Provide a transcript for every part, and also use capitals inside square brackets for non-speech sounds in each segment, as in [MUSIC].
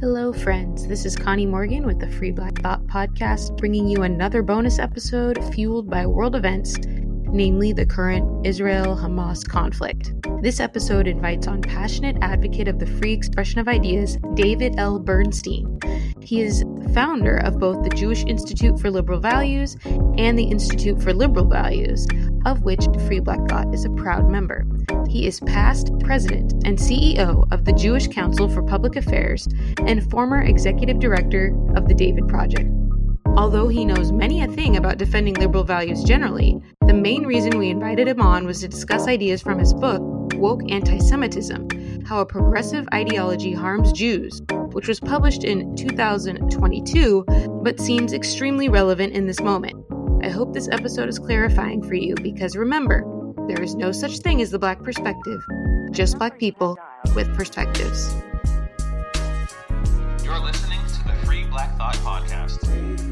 Hello, friends. This is Connie Morgan with the Free Black Thought Podcast, bringing you another bonus episode fueled by world events, namely the current Israel Hamas conflict. This episode invites on passionate advocate of the free expression of ideas, David L. Bernstein. He is founder of both the Jewish Institute for Liberal Values and the Institute for Liberal Values, of which Free Black Thought is a proud member. He is past president and CEO of the Jewish Council for Public Affairs and former executive director of the David Project. Although he knows many a thing about defending liberal values generally, the main reason we invited him on was to discuss ideas from his book, Woke Anti Semitism How a Progressive Ideology Harms Jews, which was published in 2022 but seems extremely relevant in this moment. I hope this episode is clarifying for you because remember, there is no such thing as the black perspective, just black people with perspectives. You're listening to the Free Black Thought Podcast.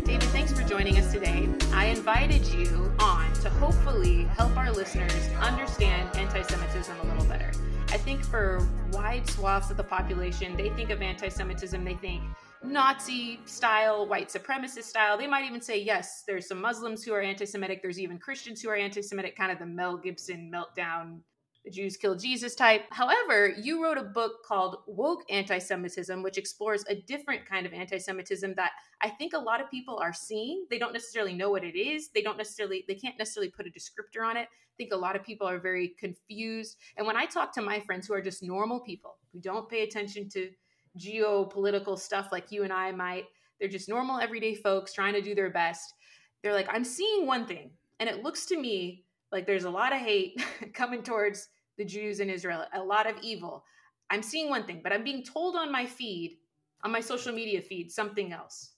David, thanks for joining us today. I invited you on to hopefully help our listeners understand anti Semitism a little better. I think for wide swaths of the population, they think of anti Semitism, they think Nazi style, white supremacist style. They might even say, yes, there's some Muslims who are anti Semitic, there's even Christians who are anti Semitic, kind of the Mel Gibson meltdown, the Jews kill Jesus type. However, you wrote a book called Woke Anti Semitism, which explores a different kind of anti Semitism that I think a lot of people are seeing. They don't necessarily know what it is, they don't necessarily, they can't necessarily put a descriptor on it. I think a lot of people are very confused. And when I talk to my friends who are just normal people who don't pay attention to geopolitical stuff like you and I might. They're just normal, everyday folks trying to do their best. They're like, I'm seeing one thing, and it looks to me like there's a lot of hate [LAUGHS] coming towards the Jews in Israel, a lot of evil. I'm seeing one thing, but I'm being told on my feed, on my social media feed, something else.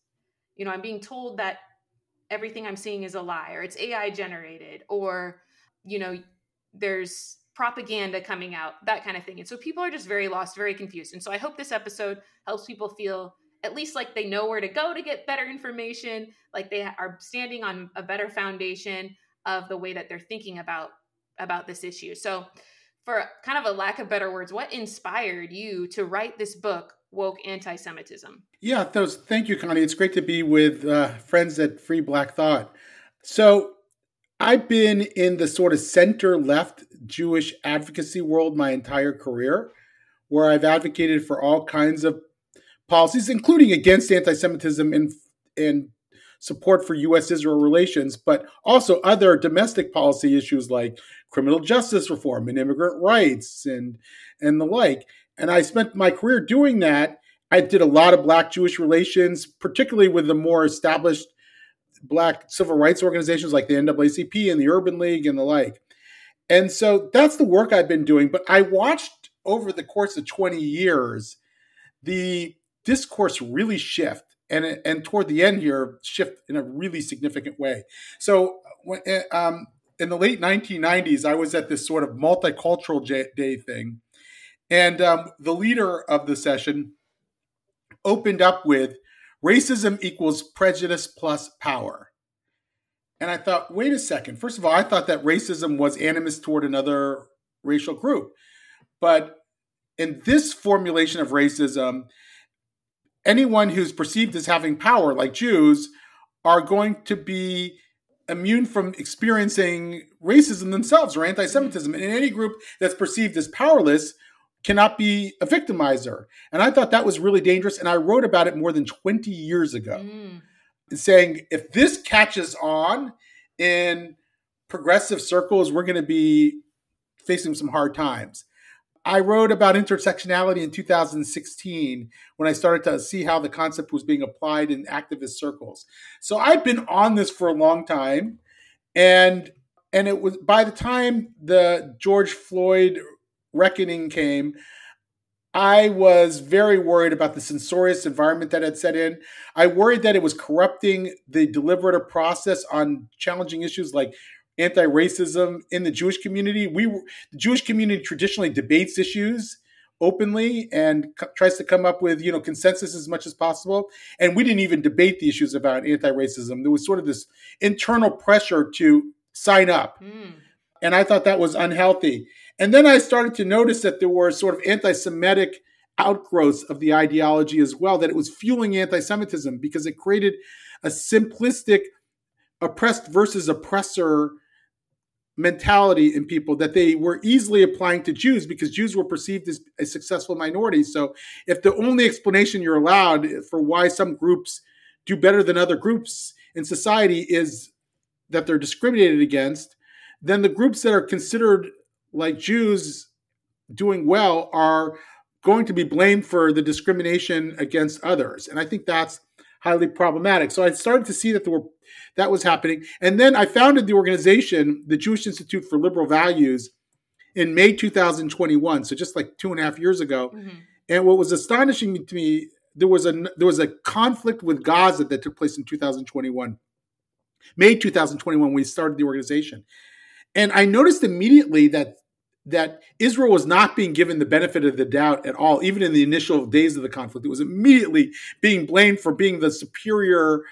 You know, I'm being told that everything I'm seeing is a lie or it's AI generated or, you know, there's propaganda coming out, that kind of thing. And so people are just very lost, very confused. And so I hope this episode helps people feel at least like they know where to go to get better information, like they are standing on a better foundation of the way that they're thinking about about this issue. So for kind of a lack of better words, what inspired you to write this book, Woke Anti-Semitism? Yeah, those thank you, Connie. It's great to be with uh, friends at Free Black Thought. So I've been in the sort of center left Jewish advocacy world my entire career, where I've advocated for all kinds of policies, including against anti Semitism and, and support for U.S. Israel relations, but also other domestic policy issues like criminal justice reform and immigrant rights and, and the like. And I spent my career doing that. I did a lot of Black Jewish relations, particularly with the more established black civil rights organizations like the NAACP and the Urban League and the like. And so that's the work I've been doing. But I watched over the course of 20 years the discourse really shift and, and toward the end here shift in a really significant way. So eh, um, in the late 1990s, I was at this sort of multicultural day thing. And um, the leader of the session opened up with racism equals prejudice plus power. And I thought, wait a second. First of all, I thought that racism was animus toward another racial group. But in this formulation of racism, anyone who's perceived as having power, like Jews, are going to be immune from experiencing racism themselves or anti Semitism. And in any group that's perceived as powerless cannot be a victimizer. And I thought that was really dangerous. And I wrote about it more than 20 years ago, mm. saying if this catches on in progressive circles, we're going to be facing some hard times. I wrote about intersectionality in 2016 when I started to see how the concept was being applied in activist circles. So I've been on this for a long time and and it was by the time the George Floyd reckoning came, I was very worried about the censorious environment that had set in. I worried that it was corrupting the deliberative process on challenging issues like anti-racism in the Jewish community. We the Jewish community traditionally debates issues openly and tries to come up with you know consensus as much as possible. And we didn't even debate the issues about anti-racism. There was sort of this internal pressure to sign up, mm. and I thought that was unhealthy. And then I started to notice that there were sort of anti Semitic outgrowths of the ideology as well, that it was fueling anti Semitism because it created a simplistic oppressed versus oppressor mentality in people that they were easily applying to Jews because Jews were perceived as a successful minority. So if the only explanation you're allowed for why some groups do better than other groups in society is that they're discriminated against, then the groups that are considered like Jews doing well are going to be blamed for the discrimination against others. And I think that's highly problematic. So I started to see that there were that was happening. And then I founded the organization, the Jewish Institute for Liberal Values, in May 2021. So just like two and a half years ago. Mm-hmm. And what was astonishing to me, there was a there was a conflict with Gaza that took place in 2021. May 2021, we started the organization. And I noticed immediately that that Israel was not being given the benefit of the doubt at all, even in the initial days of the conflict. It was immediately being blamed for being the superior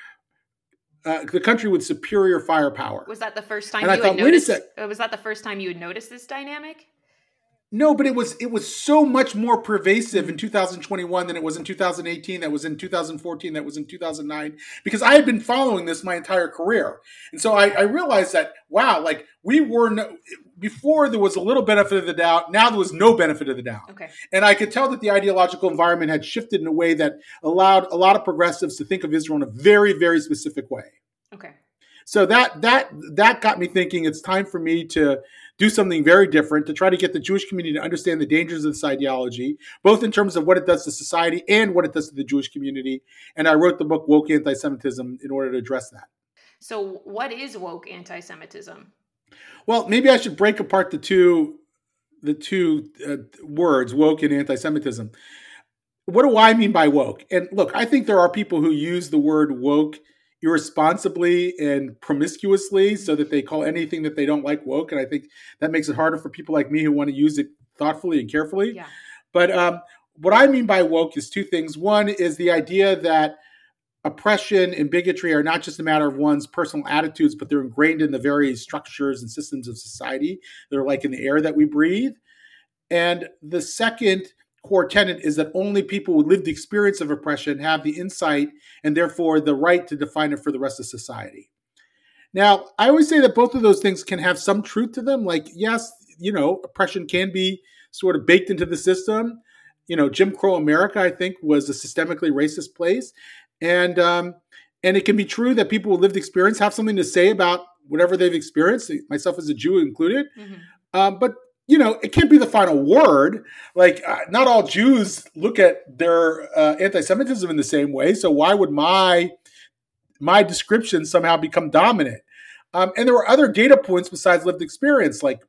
uh, the country with superior firepower. Was that the first time and you I had thought, noticed? Uh, was that the first time you had noticed this dynamic? No, but it was it was so much more pervasive in 2021 than it was in 2018. That was in 2014. That was in 2009. Because I had been following this my entire career, and so I, I realized that wow, like we were no, before there was a little benefit of the doubt. Now there was no benefit of the doubt. Okay. And I could tell that the ideological environment had shifted in a way that allowed a lot of progressives to think of Israel in a very very specific way. Okay. So that that that got me thinking. It's time for me to do something very different to try to get the Jewish community to understand the dangers of this ideology, both in terms of what it does to society and what it does to the Jewish community. And I wrote the book Woke Anti-Semitism in order to address that. So, what is woke anti-Semitism? Well, maybe I should break apart the two the two uh, words, woke and anti-Semitism. What do I mean by woke? And look, I think there are people who use the word woke irresponsibly and promiscuously so that they call anything that they don't like woke. And I think that makes it harder for people like me who want to use it thoughtfully and carefully. Yeah. But um, what I mean by woke is two things. One is the idea that oppression and bigotry are not just a matter of one's personal attitudes, but they're ingrained in the very structures and systems of society. They're like in the air that we breathe. And the second core tenet is that only people with lived experience of oppression have the insight and therefore the right to define it for the rest of society. Now, I always say that both of those things can have some truth to them. Like, yes, you know, oppression can be sort of baked into the system. You know, Jim Crow America, I think, was a systemically racist place, and um, and it can be true that people with lived experience have something to say about whatever they've experienced, myself as a Jew included. Mm-hmm. Um, but you know, it can't be the final word. Like, uh, not all Jews look at their uh, anti-Semitism in the same way. So why would my my description somehow become dominant? Um, and there were other data points besides lived experience, like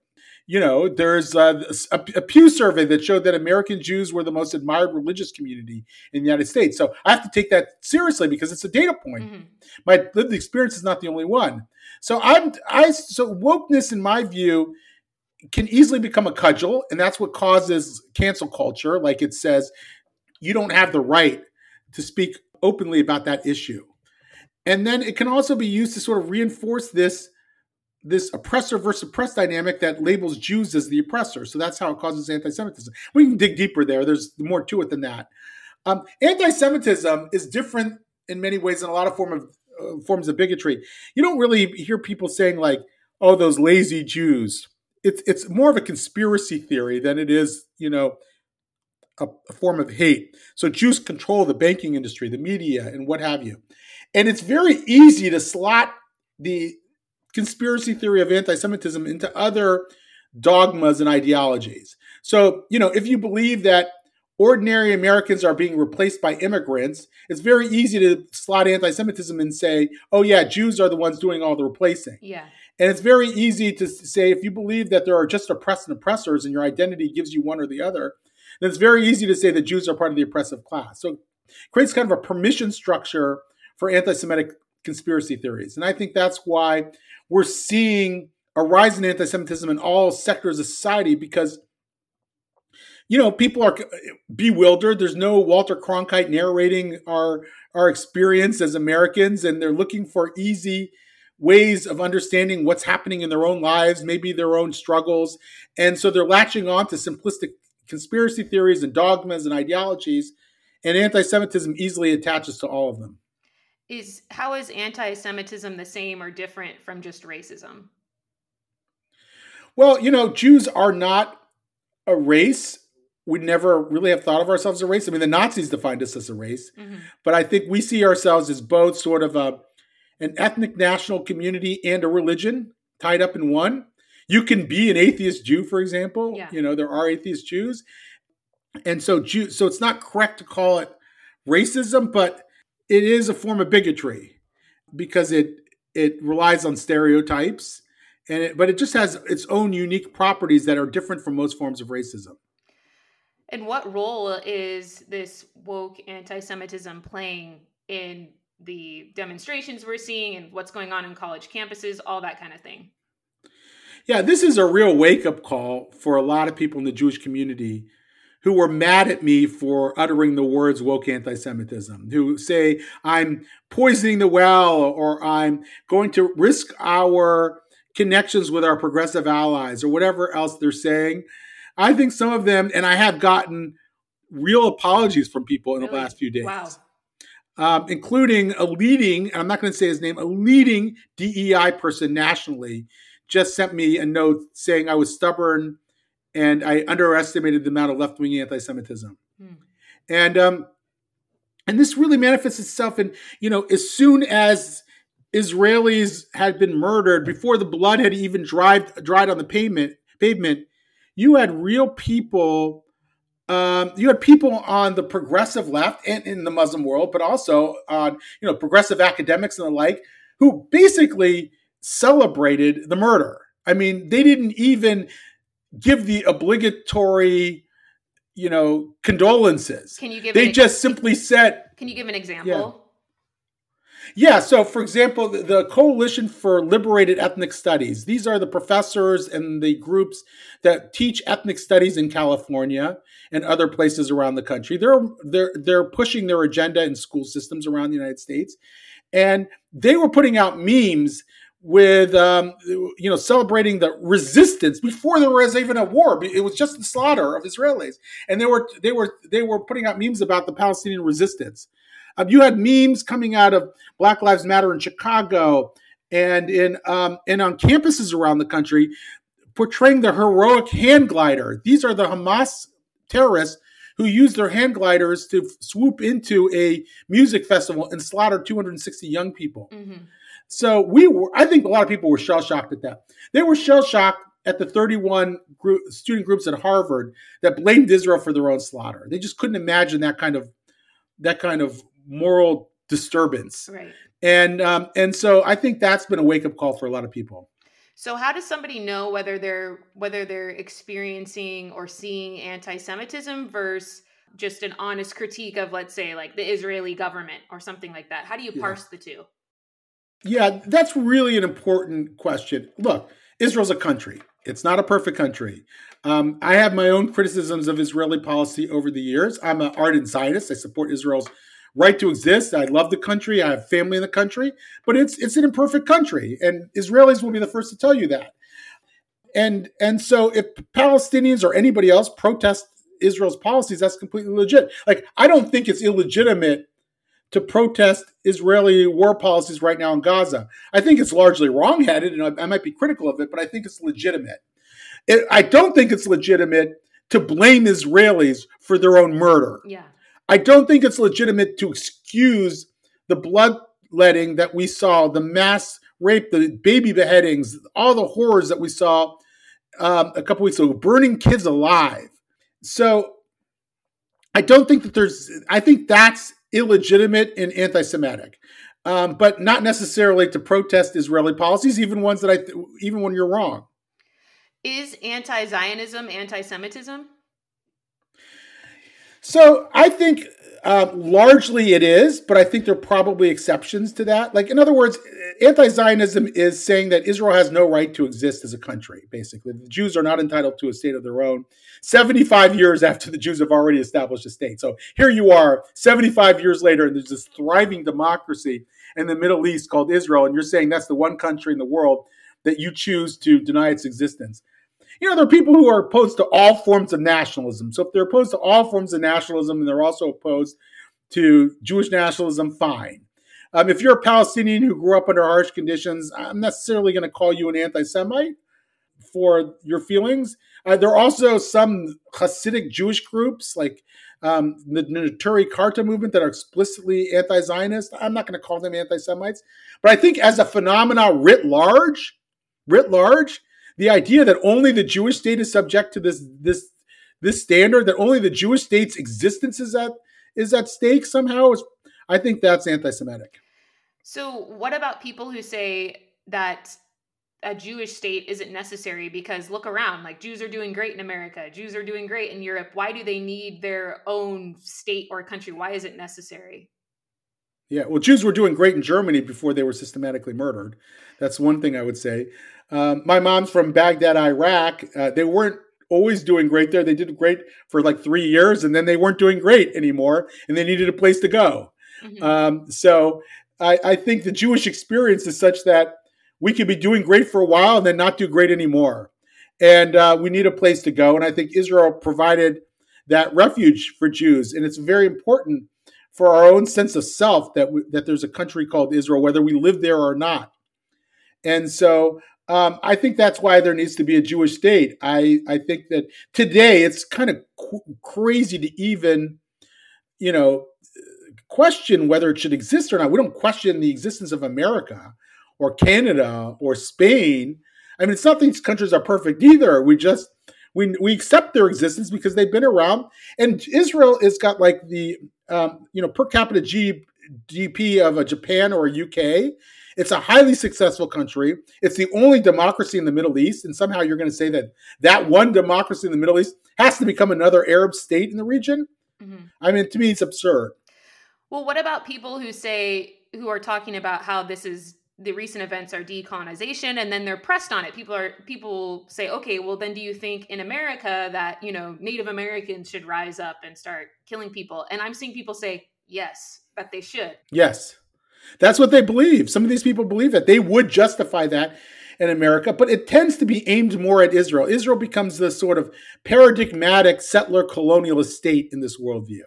you know, there's a, a, a, Pew survey that showed that American Jews were the most admired religious community in the United States. So I have to take that seriously because it's a data point. Mm-hmm. My lived experience is not the only one. So I'm I so wokeness, in my view, can easily become a cudgel, and that's what causes cancel culture. Like it says, you don't have the right to speak openly about that issue. And then it can also be used to sort of reinforce this this oppressor versus oppressed dynamic that labels Jews as the oppressor. So that's how it causes anti-Semitism. We can dig deeper there. There's more to it than that. Um, anti-Semitism is different in many ways than a lot of form of uh, forms of bigotry. You don't really hear people saying like, "Oh, those lazy Jews." It's it's more of a conspiracy theory than it is, you know, a, a, form of hate. So Jews control the banking industry, the media, and what have you. And it's very easy to slot the conspiracy theory of anti-Semitism into other dogmas and ideologies. So, you know, if you believe that ordinary Americans are being replaced by immigrants, it's very easy to slot anti Semitism and say, oh, yeah, Jews are the ones doing all the replacing. Yeah. And it's very easy to say if you believe that there are just oppressed and oppressors and your identity gives you one or the other, then it's very easy to say that Jews are part of the oppressive class. So it creates kind of a permission structure for anti Semitic conspiracy theories. And I think that's why we're seeing a rise in anti Semitism in all sectors of society because you know, people are eh, bewildered. There's no Walter Cronkite narrating our our experience as Americans, and they're looking for easy ways of understanding what's happening in their own lives, maybe their own struggles, and so they're latching on to simplistic conspiracy theories and dogmas and ideologies, and anti Semitism easily attaches to all of them. Is how is anti Semitism the same or different from just racism? Well, you know, Jews are not a race. We never really have thought of ourselves as a race. I mean, the Nazis defined us as a race, mm-hmm. but I think we see ourselves as both sort of a an ethnic national community and a religion tied up in one. You can be an atheist Jew, for example. Yeah. You know, there are atheist Jews. And so Jew so it's not correct to call it racism, but it is a form of bigotry because it it relies on stereotypes and it, but it just has its own unique properties that are different from most forms of racism. And what role is this woke anti-Semitism playing in the demonstrations we're seeing and what's going on in college campuses, all that kind of thing? Yeah, this is a real wake up call for a lot of people in the Jewish community who were mad at me for uttering the words woke anti Semitism, who say I'm poisoning the well or I'm going to risk our connections with our progressive allies or whatever else they're saying. I think some of them, and I have gotten real apologies from people in really? the last few days. Wow. Um, including a leading, I'm not going to say his name, a leading DEI person nationally just sent me a note saying I was stubborn and I underestimated the amount of left wing anti Semitism. Hmm. And, um, and this really manifests itself in, you know, as soon as Israelis had been murdered before the blood had even dried dried on the pavement. Pavement, you had real people. Um, you had people on the progressive left and in the Muslim world, but also on you know progressive academics and the like, who basically celebrated the murder. I mean, they didn't even give the obligatory, you know, condolences. Can you give? They just simply said. Can you give an example? Yeah. Yeah, so for example, the, Coalition for Liberated Ethnic Studies, these are the professors and the groups that teach ethnic studies in California and other places around the country. They're they're they're pushing their agenda in school systems around the United States. And they were putting out memes with um, you know celebrating the resistance before there was even a war. It was just the slaughter of Israelis, and they were they were they were putting out memes about the Palestinian resistance. Um, you had memes coming out of Black Lives Matter in Chicago and in um, and on campuses around the country, portraying the heroic hand glider. These are the Hamas terrorists who used their hand gliders to swoop into a music festival and slaughter 260 young people. Mm-hmm. So we were, I think a lot of people were shell shocked at that. They were shell shocked at the 31 group, student groups at Harvard that blamed Israel for their own slaughter. They just couldn't imagine that kind of that kind of moral disturbance. Right. And um, and so I think that's been a wake up call for a lot of people. So how does somebody know whether they're whether they're experiencing or seeing anti-Semitism versus just an honest critique of let's say like the Israeli government or something like that? How do you parse yeah. the two? Yeah, that's really an important question. Look, Israel's a country. It's not a perfect country. Um, I have my own criticisms of Israeli policy over the years. I'm an ardent Zionist. I support Israel's right to exist. I love the country. I have family in the country, but it's it's an imperfect country, and Israelis will be the first to tell you that. And and so if Palestinians or anybody else protest Israel's policies, that's completely legit. Like I don't think it's illegitimate to protest Israeli war policies right now in Gaza. I think it's largely wrongheaded, and I, I might be critical of it, but I think it's legitimate. It, I don't think it's legitimate to blame Israelis for their own murder. Yeah. I don't think it's legitimate to excuse the bloodletting that we saw, the mass rape, the baby beheadings, all the horrors that we saw um, a couple weeks ago, burning kids alive. So I don't think that there's, I think that's illegitimate and anti Semitic. Um, but not necessarily to protest Israeli policies, even ones that I, th- even when you're wrong. Is anti-Zionism anti-Semitism? So I think uh, largely it is, but I think there are probably exceptions to that. Like, in other words, anti Zionism is saying that Israel has no right to exist as a country, basically. The Jews are not entitled to a state of their own 75 years after the Jews have already established a state. So here you are, 75 years later, and there's this thriving democracy in the Middle East called Israel, and you're saying that's the one country in the world that you choose to deny its existence. You know, there are people who are opposed to all forms of nationalism. So if they're opposed to all forms of nationalism and they're also opposed to Jewish nationalism, fine. Um, if you're a Palestinian who grew up under harsh conditions, I'm necessarily going to call you an anti Semite for your feelings. Uh, there are also some Hasidic Jewish groups like um, the Neturei Karta movement that are explicitly anti Zionist. I'm not going to call them anti Semites. But I think as a phenomenon writ large, writ large, the idea that only the Jewish state is subject to this this this standard, that only the Jewish state's existence is at is at stake somehow is I think that's anti-Semitic. So, what about people who say that a Jewish state isn't necessary because look around, like Jews are doing great in America, Jews are doing great in Europe. Why do they need their own state or country? Why is it necessary? Yeah, well, Jews were doing great in Germany before they were systematically murdered. That's one thing I would say. Um, my mom's from Baghdad, Iraq. Uh, they weren't always doing great there. They did great for like three years, and then they weren't doing great anymore, and they needed a place to go. Mm-hmm. Um, so I, I think the Jewish experience is such that we could be doing great for a while and then not do great anymore. And uh, we need a place to go. And I think Israel provided that refuge for Jews. And it's very important for our own sense of self that, we, that there's a country called Israel, whether we live there or not. And so um, I think that's why there needs to be a Jewish state. I, I think that today it's kind of qu- crazy to even, you know, question whether it should exist or not. We don't question the existence of America or Canada or Spain. I mean, it's not these countries are perfect either. We just we we accept their existence because they've been around. And Israel has got like the um, you know per capita GDP of a Japan or a UK. It's a highly successful country. It's the only democracy in the Middle East, and somehow you're going to say that that one democracy in the Middle East has to become another Arab state in the region. Mm-hmm. I mean, to me, it's absurd. Well, what about people who say who are talking about how this is the recent events are decolonization and then they're pressed on it. People are people say okay well then do you think in america that you know native americans should rise up and start killing people? And i'm seeing people say yes that they should. Yes. That's what they believe. Some of these people believe that. They would justify that in america but it tends to be aimed more at israel. Israel becomes the sort of paradigmatic settler colonialist state in this worldview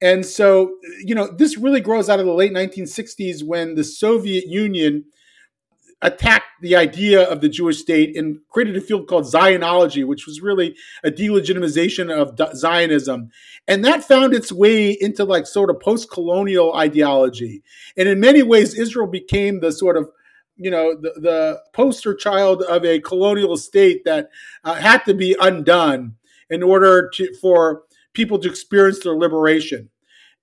and so, you know, this really grows out of the late 1960s when the Soviet Union attacked the idea of the Jewish state and created a field called Zionology, which was really a delegitimization of Zionism. And that found its way into like sort of post colonial ideology. And in many ways, Israel became the sort of you know the, the poster child of a colonial state that uh, had to be undone in order to, for people to experience their liberation.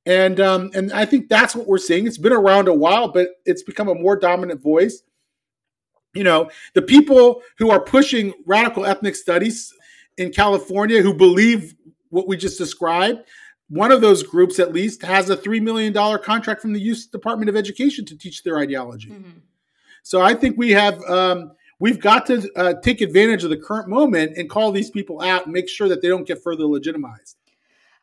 And um, and I think that's what we're seeing. It's been around a while, but it's become a more dominant voice. You know, the people who are pushing radical ethnic studies in California who believe what we just described, one of those groups at least has a $3 million contract from the U.S. Department of Education to teach their ideology. Mm-hmm. So I think we have um, we've got to uh, take advantage of the current moment and call these people out and make sure that they don't get further legitimized.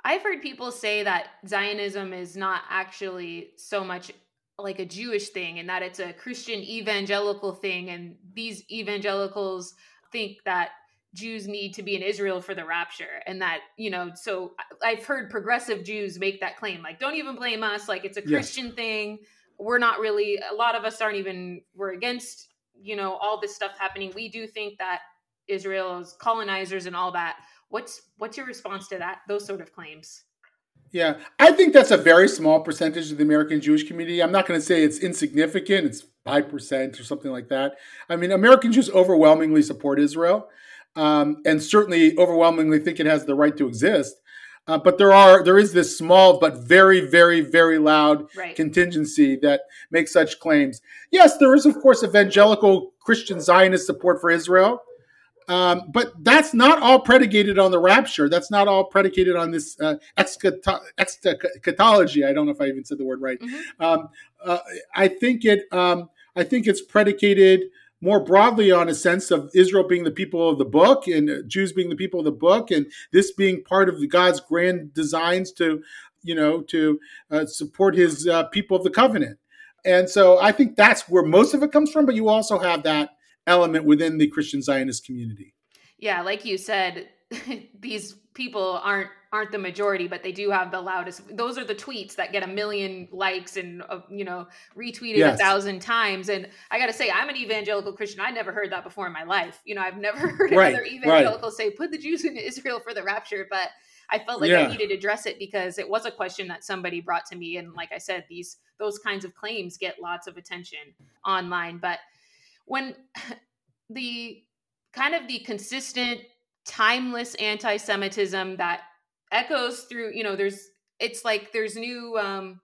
I've heard people say that Zionism is not actually so much like a Jewish thing and that it's a Christian evangelical thing. And these evangelicals think that Jews need to be in Israel for the rapture. And that, you know, so I've heard progressive Jews make that claim like, don't even blame us. Like, it's a Christian yes. thing. We're not really, a lot of us aren't even, we're against, you know, all this stuff happening. We do think that Israel's colonizers and all that What's what's your response to that? Those sort of claims. Yeah, I think that's a very small percentage of the American Jewish community. I'm not going to say it's insignificant. It's five percent or something like that. I mean, American Jews overwhelmingly support Israel, um, and certainly overwhelmingly think it has the right to exist. Uh, but there are there is this small but very very very loud right. contingency that makes such claims. Yes, there is of course evangelical Christian Zionist support for Israel. Um, but that's not all predicated on the rapture. That's not all predicated on this uh, eschatology. I don't know if I even said the word right. Mm-hmm. Um, uh, I think it. Um, I think it's predicated more broadly on a sense of Israel being the people of the book and Jews being the people of the book, and this being part of God's grand designs to, you know, to uh, support His uh, people of the covenant. And so I think that's where most of it comes from. But you also have that element within the Christian Zionist community. Yeah, like you said, [LAUGHS] these people aren't aren't the majority, but they do have the loudest. Those are the tweets that get a million likes and uh, you know retweeted yes. a thousand times. And I got to say, I'm an evangelical Christian. I never heard that before in my life. You know, I've never [LAUGHS] heard right, another evangelical right. say, "Put the Jews in Israel for the rapture." But I felt like yeah. I needed to address it because it was a question that somebody brought to me, and like I said, these those kinds of claims get lots of attention online. But when [LAUGHS] the kind of the consistent timeless anti-semitism that echoes through you know there's it's like there's new um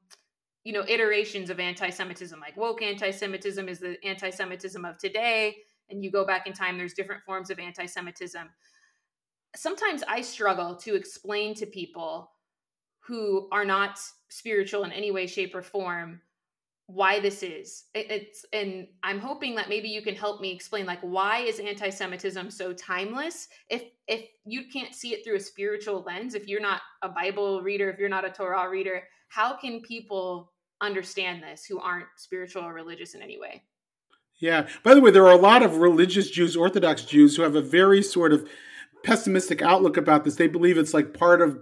you know iterations of anti-semitism like woke anti-semitism is the anti-semitism of today and you go back in time there's different forms of anti-semitism. Sometimes i struggle to explain to people who are not spiritual in any way shape or form why this is. It, it's and i'm hoping that maybe you can help me explain like why is anti-semitism so timeless? If if you can't see it through a spiritual lens if you're not a bible reader if you're not a torah reader how can people understand this who aren't spiritual or religious in any way? Yeah. By the way there are a lot of religious jews orthodox jews who have a very sort of pessimistic outlook about this. They believe it's like part of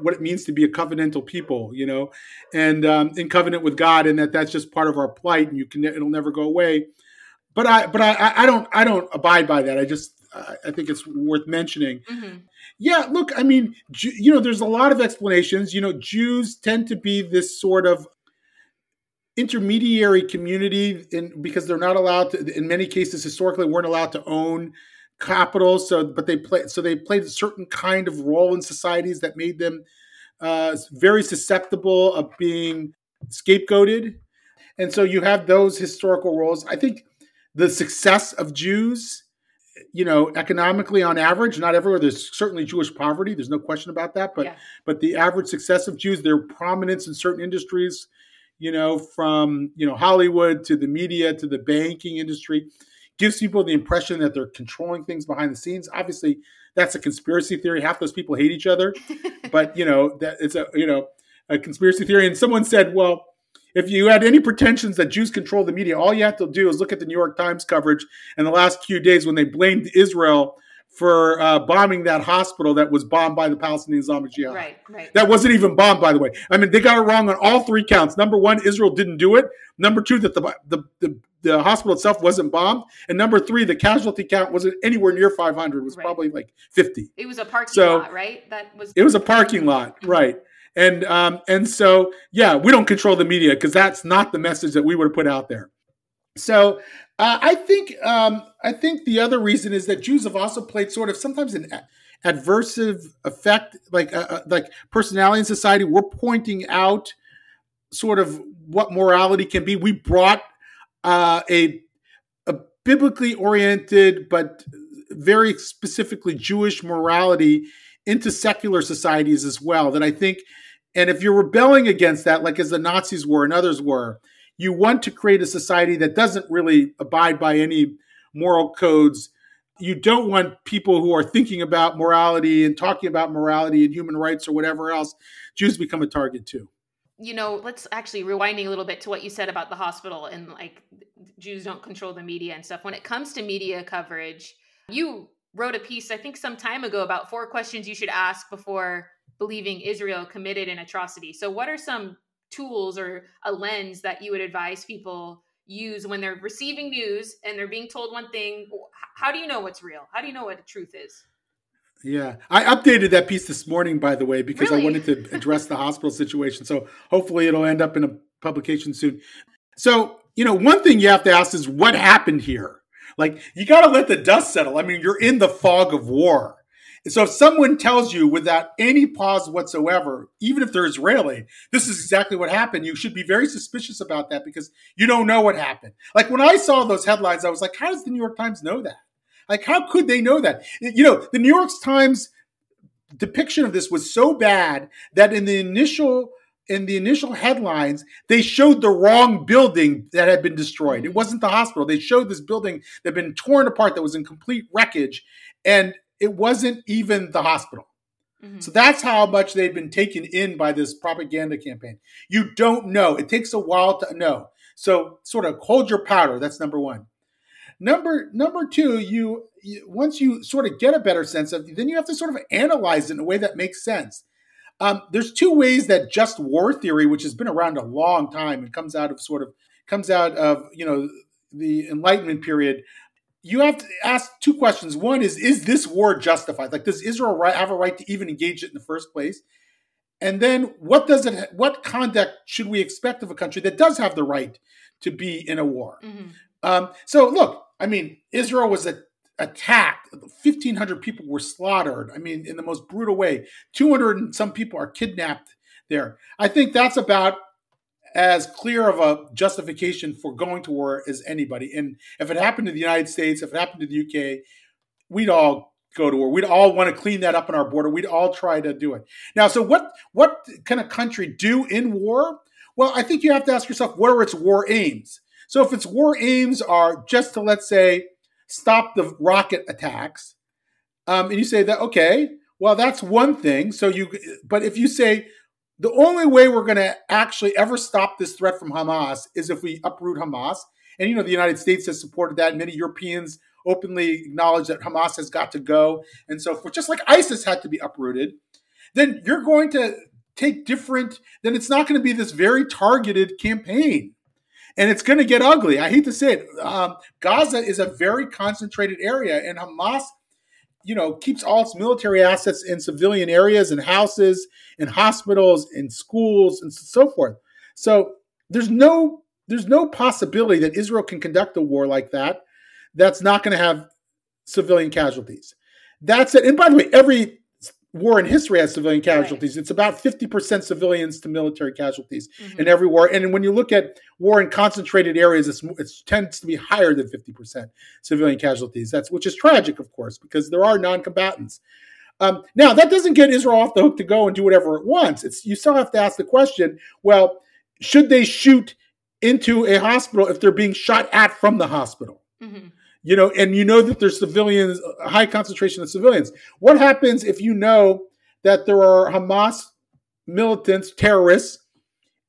what it means to be a covenantal people, you know, and um, in covenant with God, and that that's just part of our plight, and you can it'll never go away. But I, but I, I don't, I don't abide by that. I just, I think it's worth mentioning. Mm-hmm. Yeah, look, I mean, you know, there's a lot of explanations. You know, Jews tend to be this sort of intermediary community in, because they're not allowed to in many cases historically weren't allowed to own capital. So, but they play. So they played a certain kind of role in societies that made them uh, very susceptible of being scapegoated. And so you have those historical roles. I think the success of Jews, you know, economically on average, not everywhere. There's certainly Jewish poverty. There's no question about that. But yeah. but the average success of Jews, their prominence in certain industries, you know, from you know Hollywood to the media to the banking industry, gives people the impression that they're controlling things behind the scenes. Obviously, that's a conspiracy theory. Half those people hate each other, [LAUGHS] but you know that it's a you know a conspiracy theory. And someone said, well. If you had any pretensions that Jews control the media, all you have to do is look at the New York Times coverage in the last few days when they blamed Israel for uh, bombing that hospital that was bombed by the Palestinian Islamic Jihad. Right, right. That wasn't even bombed, by the way. I mean, they got it wrong on all three counts. Number one, Israel didn't do it. Number two, that the the, the the hospital itself wasn't bombed, and number three, the casualty count wasn't anywhere near 500. It was right. probably like 50. It was a parking so, lot, right? That was. It was a parking lot, right? And um, and so yeah, we don't control the media because that's not the message that we would have put out there. So uh, I think um, I think the other reason is that Jews have also played sort of sometimes an adversive effect, like uh, uh, like personality in society. We're pointing out sort of what morality can be. We brought uh, a a biblically oriented but very specifically Jewish morality into secular societies as well. That I think, and if you're rebelling against that, like as the Nazis were and others were, you want to create a society that doesn't really abide by any moral codes. You don't want people who are thinking about morality and talking about morality and human rights or whatever else. Jews become a target too you know, let's actually rewinding a little bit to what you said about the hospital and like Jews don't control the media and stuff. When it comes to media coverage, you wrote a piece, I think, some time ago about four questions you should ask before believing Israel committed an atrocity. So, what are some tools or a lens that you would advise people use when they're receiving news and they're being told one thing? How do you know what's real? How do you know what the truth is? Yeah, I updated that piece this morning, by the way, because really? I wanted to address the hospital [LAUGHS] situation. So hopefully it'll end up in a publication soon. So, you know, one thing you have to ask is what happened here? Like, you got to let the dust settle. I mean, you're in the fog of war. So if someone tells you without any pause whatsoever, even if they're Israeli, this is exactly what happened, you should be very suspicious about that because you don't know what happened. Like when I saw those headlines, I was like, how does the New York Times know that? Like, how could they know that? You know, the New York Times depiction of this was so bad that in the initial in the initial headlines, they showed the wrong building that had been destroyed. It wasn't the hospital. They showed this building that had been torn apart, that was in complete wreckage, and it wasn't even the hospital. Mm-hmm. So that's how much they'd been taken in by this propaganda campaign. You don't know. It takes a while to know. So, sort of hold your powder. That's number one. Number number two, you, you once you sort of get a better sense of, then you have to sort of analyze it in a way that makes sense. Um, there's two ways that just war theory, which has been around a long time and comes out of sort of comes out of you know the Enlightenment period. You have to ask two questions. One is, is this war justified? Like, does Israel have a right to even engage it in the first place? And then, what does it? What conduct should we expect of a country that does have the right to be in a war? Mm-hmm. Um, so, look, I mean, Israel was a, attacked. 1,500 people were slaughtered. I mean, in the most brutal way. 200 and some people are kidnapped there. I think that's about as clear of a justification for going to war as anybody. And if it happened to the United States, if it happened to the UK, we'd all go to war. We'd all want to clean that up in our border. We'd all try to do it. Now, so what what can a country do in war? Well, I think you have to ask yourself what are its war aims? So if its war aims are just to let's say stop the rocket attacks, um, and you say that okay, well that's one thing. So you, but if you say the only way we're going to actually ever stop this threat from Hamas is if we uproot Hamas, and you know the United States has supported that. Many Europeans openly acknowledge that Hamas has got to go, and so forth. Just like ISIS had to be uprooted, then you're going to take different. Then it's not going to be this very targeted campaign and it's going to get ugly. I hate to say it. Um, Gaza is a very concentrated area, and Hamas, you know, keeps all its military assets in civilian areas and houses and hospitals and schools and so forth. So there's no there's no possibility that Israel can conduct a war like that that's not going to have civilian casualties. That's it. And by the way, every war in history has civilian casualties. Right. It's about 50% civilians to military casualties mm-hmm. in every war. And when you look at war in concentrated areas, it tends to be higher than 50% civilian casualties. That's which is tragic, of course, because there are non-combatants. Um, now, that doesn't get Israel off the hook to go and do whatever it wants. It's you still have to ask the question: Well, should they shoot into a hospital if they're being shot at from the hospital? Mm-hmm you know, and you know that there's civilians, a high concentration of civilians. What happens if you know that there are Hamas militants, terrorists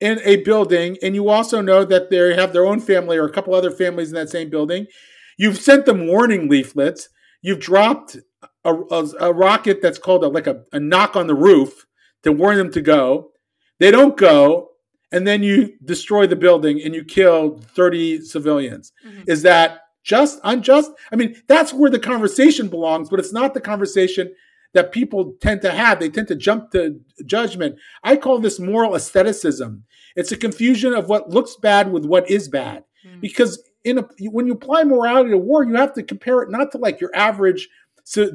in a building, and you also know that they have their own family or a couple other families in that same building? You've sent them warning leaflets. You've dropped a, a, a rocket that's called a, like a, a knock on the roof to warn them to go. They don't go and then you destroy the building and you kill 30 civilians. Mm-hmm. Is that just, unjust. I mean, that's where the conversation belongs, but it's not the conversation that people tend to have. They tend to jump to judgment. I call this moral aestheticism. It's a confusion of what looks bad with what is bad. Mm. Because in a, when you apply morality to war, you have to compare it not to like your average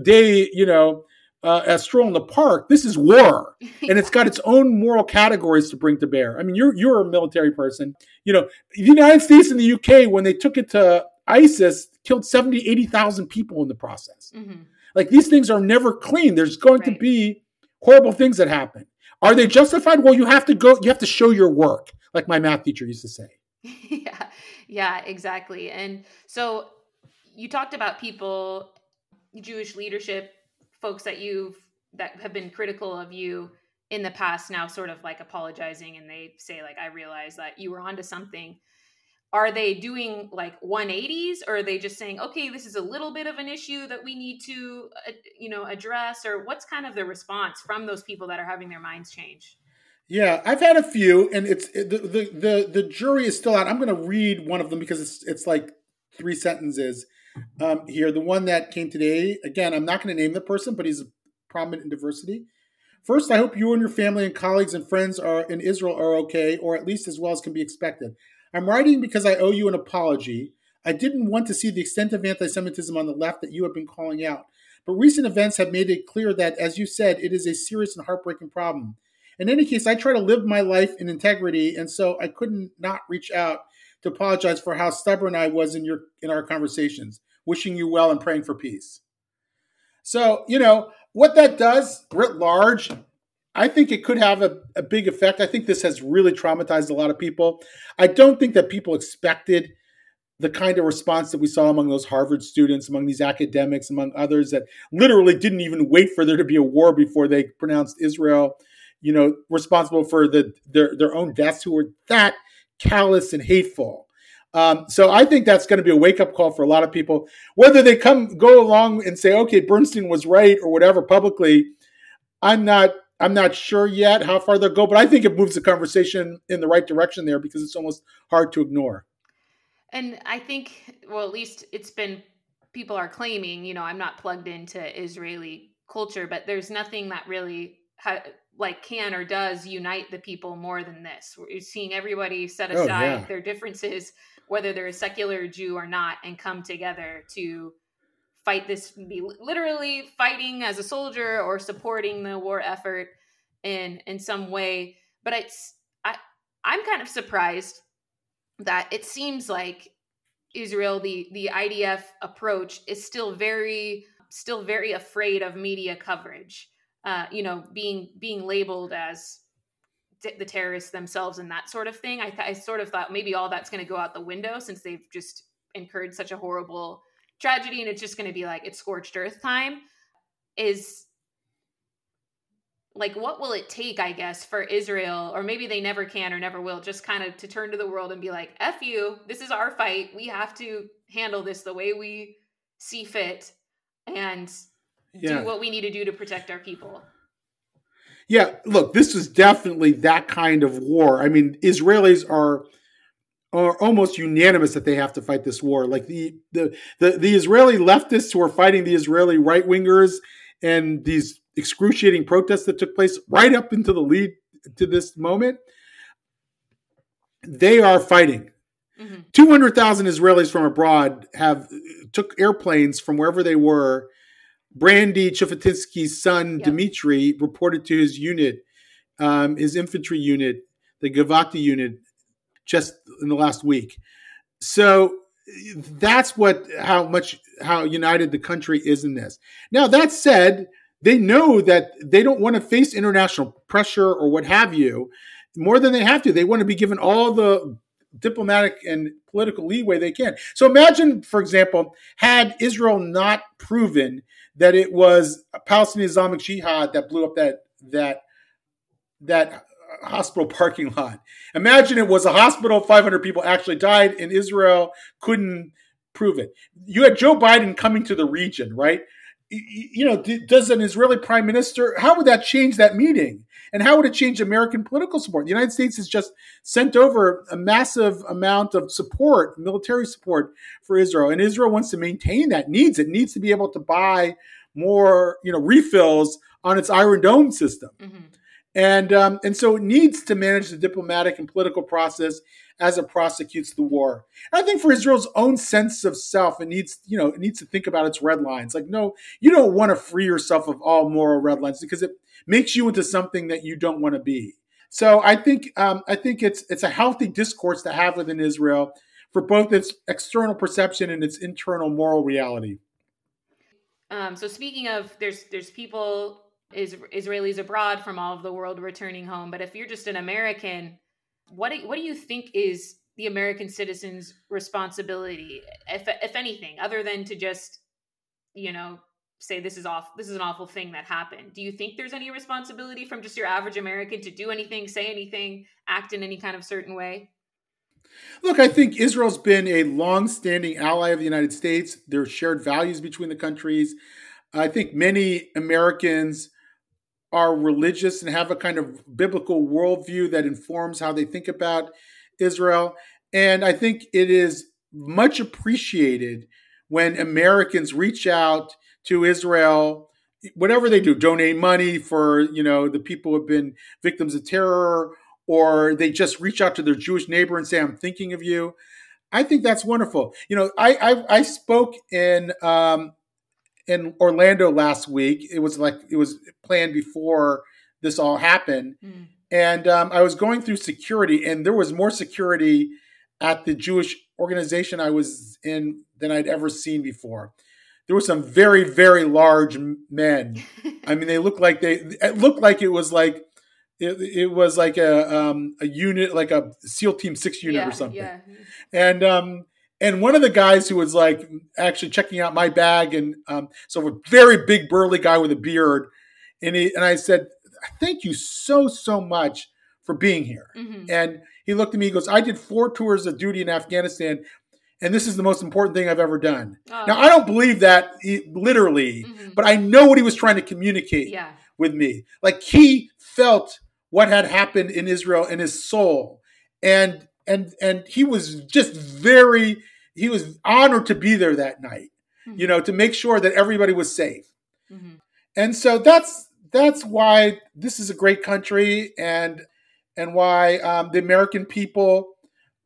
day, you know, uh, a stroll in the park. This is war, [LAUGHS] and it's got its own moral categories to bring to bear. I mean, you're you're a military person. You know, the United States and the UK when they took it to ISIS killed 70, 80,000 people in the process. Mm-hmm. Like these things are never clean. There's going right. to be horrible things that happen. Are they justified? Well, you have to go, you have to show your work, like my math teacher used to say. [LAUGHS] yeah, yeah, exactly. And so you talked about people, Jewish leadership, folks that you've that have been critical of you in the past now sort of like apologizing and they say like i realize that you were onto something are they doing like 180s or are they just saying okay this is a little bit of an issue that we need to uh, you know address or what's kind of the response from those people that are having their minds change yeah i've had a few and it's the the the, the jury is still out. I'm going to read one of them because it's it's like three sentences um, here. The one that came today again i'm not going to name the person but he's prominent in diversity. First, I hope you and your family and colleagues and friends are in Israel are okay, or at least as well as can be expected. I'm writing because I owe you an apology. I didn't want to see the extent of anti Semitism on the left that you have been calling out. But recent events have made it clear that, as you said, it is a serious and heartbreaking problem. In any case, I try to live my life in integrity, and so I couldn't not reach out to apologize for how stubborn I was in your in our conversations. Wishing you well and praying for peace. So, you know, what that does, writ large, I think it could have a, a big effect. I think this has really traumatized a lot of people. I don't think that people expected the kind of response that we saw among those Harvard students, among these academics, among others that literally didn't even wait for there to be a war before they pronounced Israel, you know, responsible for the their their own deaths, who were that callous and hateful. Um, so I think that's going to be a wake up call for a lot of people. Whether they come go along and say, "Okay, Bernstein was right" or whatever publicly, I'm not. I'm not sure yet how far they'll go, but I think it moves the conversation in the right direction there because it's almost hard to ignore. And I think, well, at least it's been people are claiming. You know, I'm not plugged into Israeli culture, but there's nothing that really ha- like can or does unite the people more than this. We're seeing everybody set oh, aside oh, yeah. their differences whether they're a secular Jew or not, and come together to fight this, be literally fighting as a soldier or supporting the war effort in in some way. But it's I I'm kind of surprised that it seems like Israel, the the IDF approach is still very still very afraid of media coverage. Uh, you know, being being labeled as the terrorists themselves and that sort of thing. I, th- I sort of thought maybe all that's going to go out the window since they've just incurred such a horrible tragedy and it's just going to be like it's scorched earth time. Is like what will it take i guess for israel or maybe they never can or never will just kind of to turn to the world and be like f you this is our fight we have to handle this the way we see fit and yeah. do what we need to do to protect our people yeah, look, this is definitely that kind of war. I mean, Israelis are are almost unanimous that they have to fight this war. Like the the the, the Israeli leftists who are fighting the Israeli right wingers and these excruciating protests that took place right up into the lead to this moment, they are fighting. Mm-hmm. 200,000 Israelis from abroad have took airplanes from wherever they were Brandy Shufutinsky's son, yep. Dmitry, reported to his unit, um, his infantry unit, the Givati unit, just in the last week. So that's what how much how united the country is in this. Now that said, they know that they don't want to face international pressure or what have you more than they have to. They want to be given all the diplomatic and political leeway they can. So imagine, for example, had Israel not proven that it was Palestinian Islamic Jihad that blew up that that that hospital parking lot. Imagine it was a hospital, 500 people actually died, and Israel couldn't prove it. You had Joe Biden coming to the region, right? You know, does an Israeli prime minister, how would that change that meeting? And how would it change American political support? The United States has just sent over a massive amount of support, military support for Israel. And Israel wants to maintain that, needs it, needs to be able to buy more, you know, refills on its Iron Dome system. Mm-hmm. And um, and so it needs to manage the diplomatic and political process as it prosecutes the war. And I think for Israel's own sense of self, it needs, you know, it needs to think about its red lines. Like, no, you don't want to free yourself of all moral red lines because it makes you into something that you don't want to be. So I think um, I think it's it's a healthy discourse to have within Israel for both its external perception and its internal moral reality. Um, so speaking of, there's there's people is Israelis abroad from all of the world returning home, but if you're just an American, what do, what do you think is the American citizen's responsibility, if if anything, other than to just you know say this is off this is an awful thing that happened? Do you think there's any responsibility from just your average american to do anything say anything act in any kind of certain way? Look i think israel's been a long-standing ally of the united states. There are shared values between the countries. I think many americans are religious and have a kind of biblical worldview that informs how they think about israel and i think it is much appreciated when americans reach out to Israel, whatever they do, donate money for you know the people who have been victims of terror, or they just reach out to their Jewish neighbor and say, "I'm thinking of you." I think that's wonderful. You know, I I, I spoke in um, in Orlando last week. It was like it was planned before this all happened, mm. and um, I was going through security, and there was more security at the Jewish organization I was in than I'd ever seen before there were some very very large men. [LAUGHS] I mean, they looked like they it looked like it was like it, it was like a um, a unit like a SEAL Team Six unit yeah, or something. Yeah. And um and one of the guys who was like actually checking out my bag and um, so a very big burly guy with a beard and he and I said thank you so so much for being here mm-hmm. and he looked at me. He goes, "I did four tours of duty in Afghanistan, and this is the most important thing I've ever done." Oh. Now I don't believe that he, literally, Mhm. but I know what he was trying to communicate yeah. with me. Like he felt what had happened in Israel in his soul, and and and he was just very he was honored to be there that night. You know, to make sure that everybody was safe. Mhm. And so that's that's why this is a great country, and and why um, the American people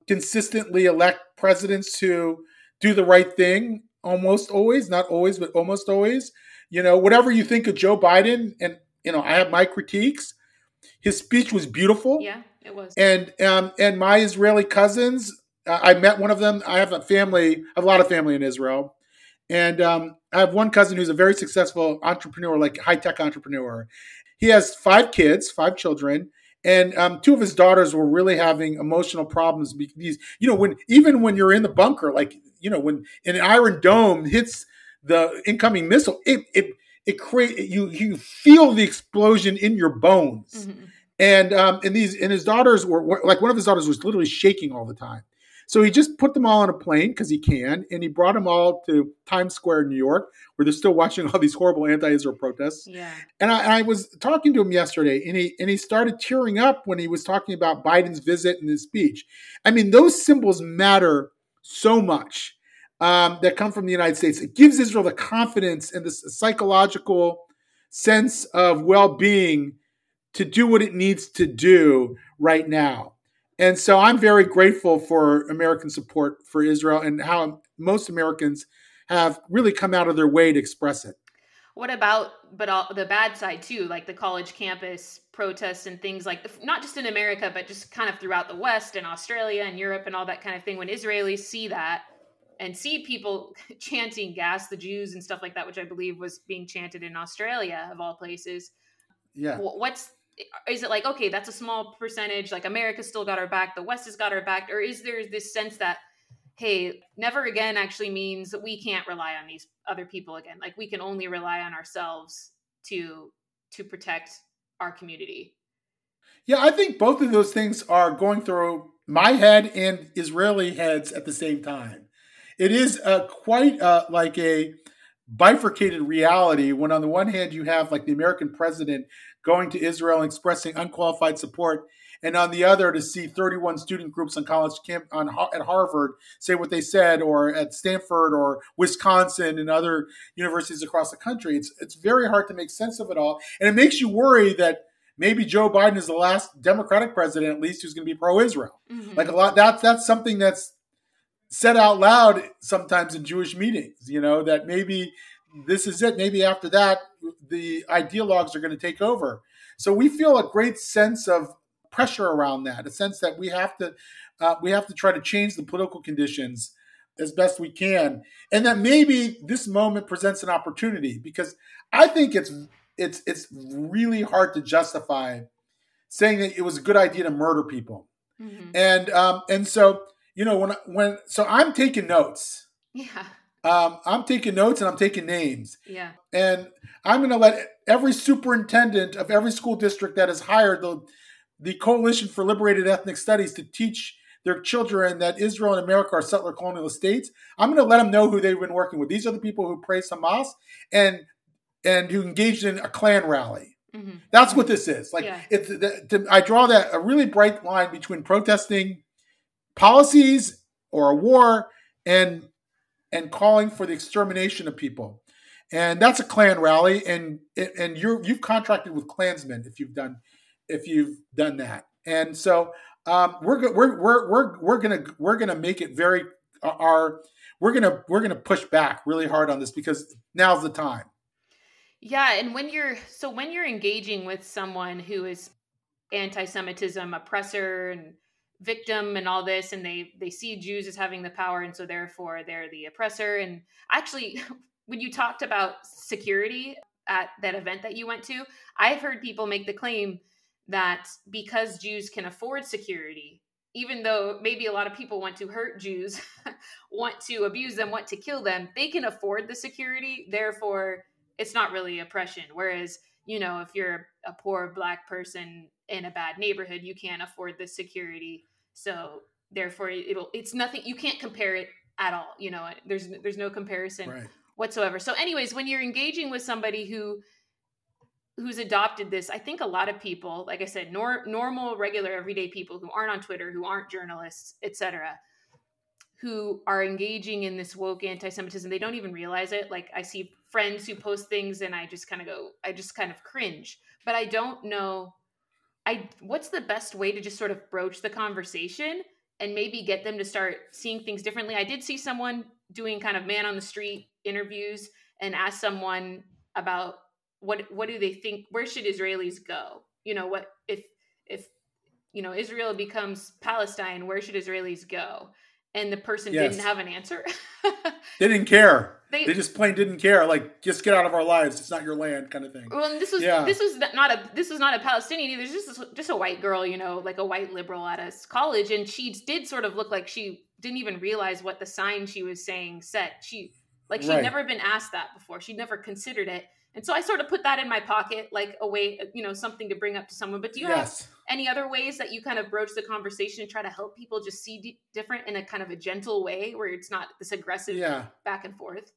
consistently elect presidents who do the right thing almost always, not always, but almost always. You know, whatever you think of Joe Biden, and you know, I have my critiques. His speech was beautiful, Yeah, it was. and um, and my Israeli cousins, uh, I met one of them. I have a family, I have a lot of family in Israel, and um, I have one cousin who's a very successful entrepreneur, like high tech entrepreneur. He has five kids, five children, and um, two of his daughters were really having emotional problems. Because you know, when even when you're in the bunker, like you know, when an Iron Dome hits the incoming missile, it it it create you you feel the explosion in your bones Mhm. And um, and these and his daughters were, were like one of his daughters was literally shaking all the time. So he just put them all on a plane because he can, and he brought them all to Times Square in New York, where they're still watching all these horrible anti-Israel protests. Yeah. And I, and I was talking to him yesterday, and he and he started tearing up when he was talking about Biden's visit and his speech. I mean, those symbols matter so much um, that come from the United States. It gives Israel the confidence and this psychological sense of well-being to do what it needs to do right now. And so I'm very grateful for American support for Israel and how most Americans have really come out of their way to express it. What about but all, the bad side too, like the college campus protests and things like not just in America, but just kind of throughout the West and Australia and Europe and all that kind of thing. When Israelis see that and see people [LAUGHS] chanting "gas the Jews" and stuff like that, which I believe was being chanted in Australia of all places, Yeah. what's is it like okay that's a small percentage like america still got our back the west has got our back or is there this sense that hey never again actually means we can't rely on these other people again like we can only rely on ourselves to to protect our community Yeah, I think both of those things are going through my head and Israeli heads at the same time. It is quite uh, like a bifurcated reality when, on the one hand, you have like the American president going to Israel and expressing unqualified support, and on the other, to see 31 student groups on college camp on at Harvard say what they said, or at Stanford or Wisconsin and other universities across the country. It's it's very hard to make sense of it all, and it makes you worry that maybe Joe Biden is the last Democratic president, at least, who's going to be pro-Israel. Mhm. Like a lot, that's that's something that's said out loud sometimes in Jewish meetings. You know that maybe this is it. Maybe after that, the ideologues are going to take over. So we feel a great sense of pressure around that, a sense that we have to uh, we have to try to change the political conditions as best we can, and that maybe this moment presents an opportunity because I think it's it's it's really hard to justify saying that it was a good idea to murder people, Mhm. and um, and so you know when when so I'm taking notes. yeah Um, I'm taking notes and I'm taking names. yeah And I'm going to let every superintendent of every school district that has hired the, the Coalition for Liberated Ethnic Studies to teach their children that Israel and America are settler colonial states, I'm going to let them know who they've been working with. These are the people who praise Hamas and and who engaged in a Klan rally. Mhm. That's what this is. Like Yeah. it's the, to, I draw that a really bright line between protesting policies or a war and and calling for the extermination of people. And that's a Klan rally, and and you're you've contracted with Klansmen if you've done if you've done that. And so um, we're we're we're we're we're gonna we're gonna make it very our we're gonna we're gonna push back really hard on this because now's the time. Yeah, and when you're so when you're engaging with someone who is anti-Semitism, oppressor, and victim, and all this, and they they see Jews as having the power, and so therefore they're the oppressor. And actually, [LAUGHS] when you talked about security at that event that you went to, I've heard people make the claim that because Jews can afford security, even though maybe a lot of people want to hurt Jews, [LAUGHS] want to abuse them, want to kill them, they can afford the security. Therefore, it's not really oppression. Whereas, you know, if you're a poor black person in a bad neighborhood, you can't afford the security. So therefore, it'll it's nothing. You can't compare it at all. You know, there's there's no comparison Right. whatsoever. So, anyways, when you're engaging with somebody who who's adopted this, I think a lot of people, like I said, nor, normal, regular, everyday people who aren't on Twitter, who aren't journalists, etc., who are engaging in this woke anti-Semitism, they don't even realize it. Like I see friends who post things, and I just kind of go, I just kind of cringe. But I don't know. I what's the best way to just sort of broach the conversation and maybe get them to start seeing things differently. I did see someone doing kind of man on the street interviews and asked someone about what what do they think where should Israelis go? You know, what if if you know Israel becomes Palestine, where should Israelis go? And the person Yes. didn't have an answer. [LAUGHS] They didn't care. They- They, just plain didn't care. Like, just get out of our lives. It's not your land, kind of thing. Well, and this was Yeah. this was not a this was not a Palestinian either. This is just just a white girl, you know, like a white liberal at a college, and she did sort of look like she didn't even realize what the sign she was saying said. She like she'd Right. never been asked that before. She'd never considered it, and so I sort of put that in my pocket, like a way, you know, something to bring up to someone. But do you have any other ways that you kind of broach the conversation and try to help people just see d- different in a kind of a gentle way, where it's not this aggressive Yeah. back and forth?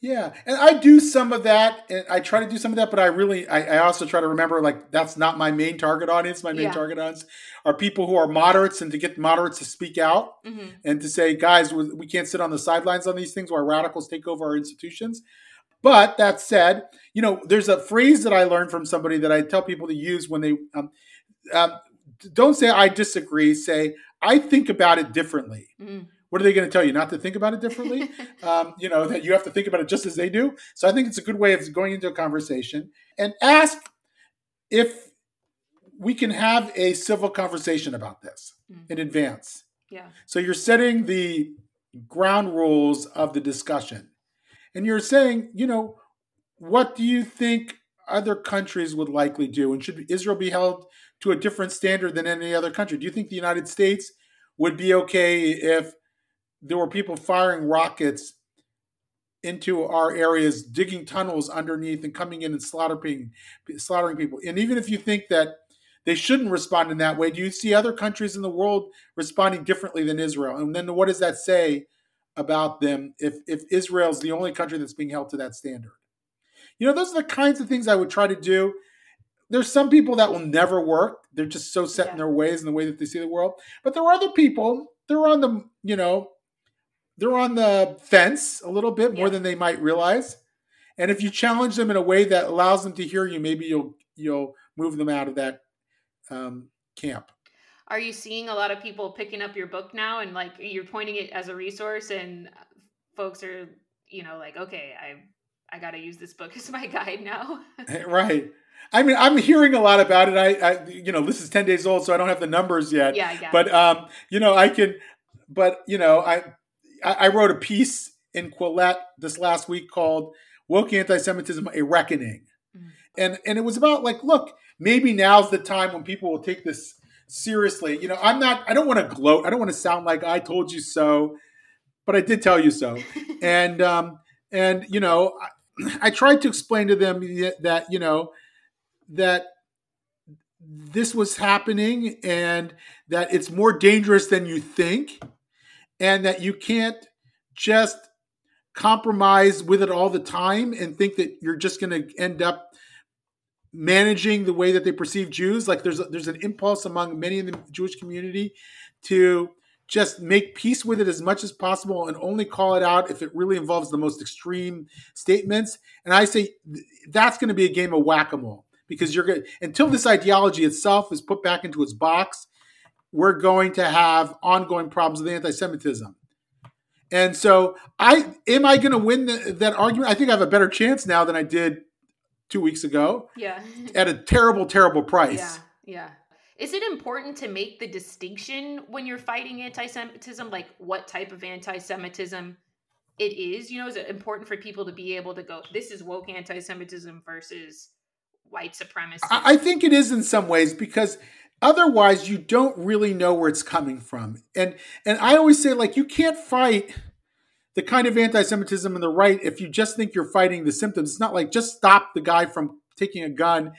Yeah, and I do some of that, and I try to do some of that, but I really, I, I also try to remember like that's not my main target audience. My main Yeah. target audience are people who are moderates, and to get moderates to speak out hmm and to say, guys, we can't sit on the sidelines on these things while radicals take over our institutions. But that said, you know, there's a phrase that I learned from somebody that I tell people to use when they um, um, don't say I disagree. Say I think about it differently. hmm What are they going to tell you? Not to think about it differently? [LAUGHS] um, you know that you have to think about it just as they do. So I think it's a good way of going into a conversation and ask if we can have a civil conversation about this Mm. in advance. yeah. So you're setting the ground rules of the discussion, and you're saying, you know, what do you think other countries would likely do, and should Israel be held to a different standard than any other country? Do you think the United States would be okay if there were people firing rockets into our areas, digging tunnels underneath, and coming in and slaughtering slaughtering people? And even if you think that they shouldn't respond in that way, do you see other countries in the world responding differently than Israel? And then what does that say about them if if Israel's the only country that's being held to that standard? You know, those are the kinds of things I would try to do. There's some people that will never work. They're just so set in their ways and the way that they see the world. But there are other people, they're on the, you know, they're on the fence a little bit more Yeah. than they might realize. And if you challenge them in a way that allows them to hear you, maybe you'll you'll move them out of that um, camp. Are you seeing a lot of people picking up your book now and like you're pointing it as a resource and folks are, you know, like, okay, I I got to use this book [LAUGHS] as my guide now. [LAUGHS] right. I mean, I'm hearing a lot about it. I, I, you know, this is 10 days old, so I don't have the numbers yet. yeah, yeah. But, um, you know, I can, but, you know, I, I wrote a piece in Quillette this last week called Woke Anti-Semitism, A Reckoning. Mhm. And, and it was about like, look, maybe now's the time when people will take this seriously. You know, I'm not, I don't want to gloat. I don't want to sound like I told you so, but I did tell you so [LAUGHS] and um, and you know I, [CLEARS THROAT] I tried to explain to them that you know that this was happening and that it's more dangerous than you think and that you can't just compromise with it all the time and think that you're just going to end up managing the way that they perceive Jews like there's a, there's an impulse among many in the Jewish community to just make peace with it as much as possible and only call it out if it really involves the most extreme statements. And I say that's going to be a game of whack a mole because you're going until this ideology itself is put back into its box, we're going to have ongoing problems with anti Semitism. And so, I am I going to win the, that argument? I think I have a better chance now than I did two weeks ago yeah. at a terrible, terrible price. Yeah, yeah. Is it important to make the distinction when you're fighting anti-Semitism, like what type of anti-Semitism it is? You know, is it important for people to be able to go, this is woke anti-Semitism versus white supremacy? I I think it is in some ways because otherwise you don't really know where it's coming from. And and I always say like you can't fight the kind of anti-Semitism in the right if you just think you're fighting the symptoms. It's not like just stop the guy from taking a gun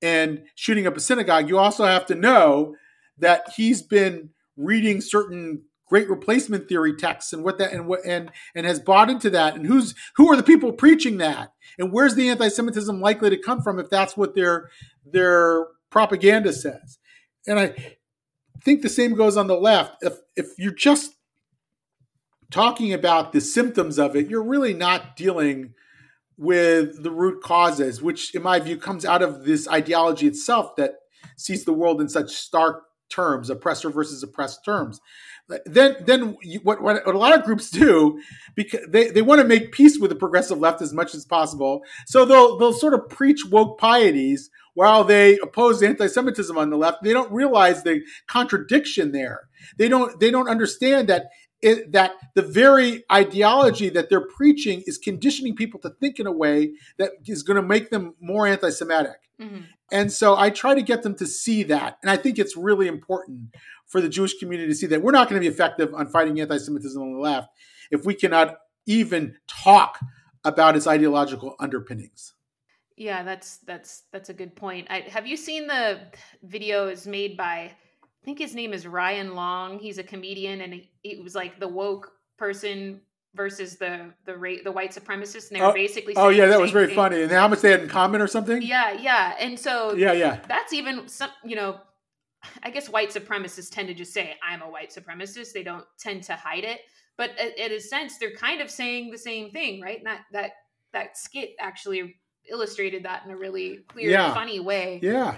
and shooting up a synagogue. You also have to know that he's been reading certain great replacement theory texts and what that and what and and has bought into that and who's who are the people preaching that and where's the anti-semitism likely to come from if that's what their their propaganda says and i think the same goes on the left. If if you're just talking about the symptoms of it you're really not dealing with the root causes which in my view comes out of this ideology itself that sees the world in such stark terms oppressor versus oppressed terms. Then then what, what, a lot of groups do because they, they want to make peace with the progressive left as much as possible. So they'll they'll sort of preach woke pieties while they oppose anti-semitism on the left they don't realize the contradiction there they don't they don't understand that it, that the very ideology that they're preaching is conditioning people to think in a way that is going to make them more anti-semitic mm-hmm. and so i try to get them to see that and i think it's really important for the Jewish community to see that we're not going to be effective on fighting anti Semitism on the left if we cannot even talk about its ideological underpinnings. Yeah, that's that's that's a good point. I, have you seen the videos made by I think his name is Ryan Long. He's a comedian, and it was like the woke person versus the the rate the white supremacists, and they were oh, basically. oh yeah, that was very thing. funny. And how much they had in common, or something. Yeah, yeah, and so yeah, yeah, that's even some you know I guess white supremacists tend to just say, I'm a white supremacist. They don't tend to hide it. But in a sense, they're kind of saying the same thing, right? And that that that skit actually illustrated that in a really clear, yeah. funny way. Yeah.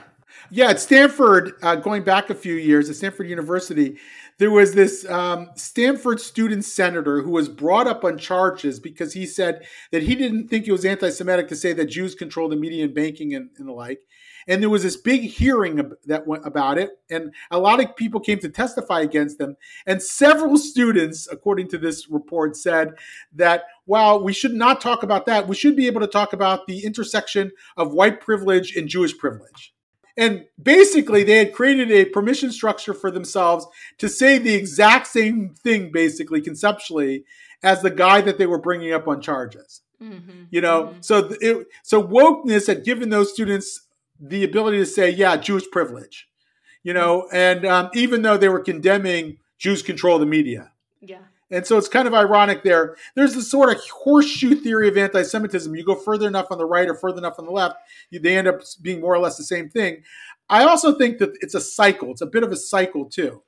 Yeah, at Stanford, uh, going back a few years, at Stanford University, there was this um, Stanford student senator who was brought up on charges because he said that he didn't think it was anti Semitic to say that Jews control the media and banking and, and the like. And there was this big hearing that went about it, and a lot of people came to testify against them. And several [LAUGHS] students, according to this report, said that while we should not talk about that, we should be able to talk about the intersection of white privilege and Jewish privilege. And basically, they had created a permission structure for themselves to say the exact same thing, basically, conceptually, as the guy that they were bringing up on charges. Mm-hmm. You know, mm-hmm. so it, so wokeness had given those students the ability to say, yeah, Jewish privilege, you know, and um, even though they were condemning Jews control the media. Yeah. And so it's kind of ironic there. There's this sort of horseshoe theory of anti Semitism. You go further enough on the right or further enough on the left, you, they end up being more or less the same thing. I also think that it's a cycle, it's a bit of a cycle too.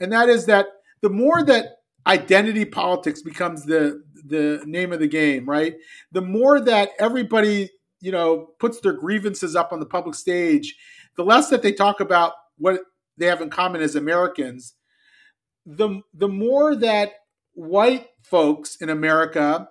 And that is that the more that identity politics becomes the the name of the game, right? The more that everybody you know, puts their grievances up on the public stage, the less that they talk about what they have in common as Americans, the the more that white folks in America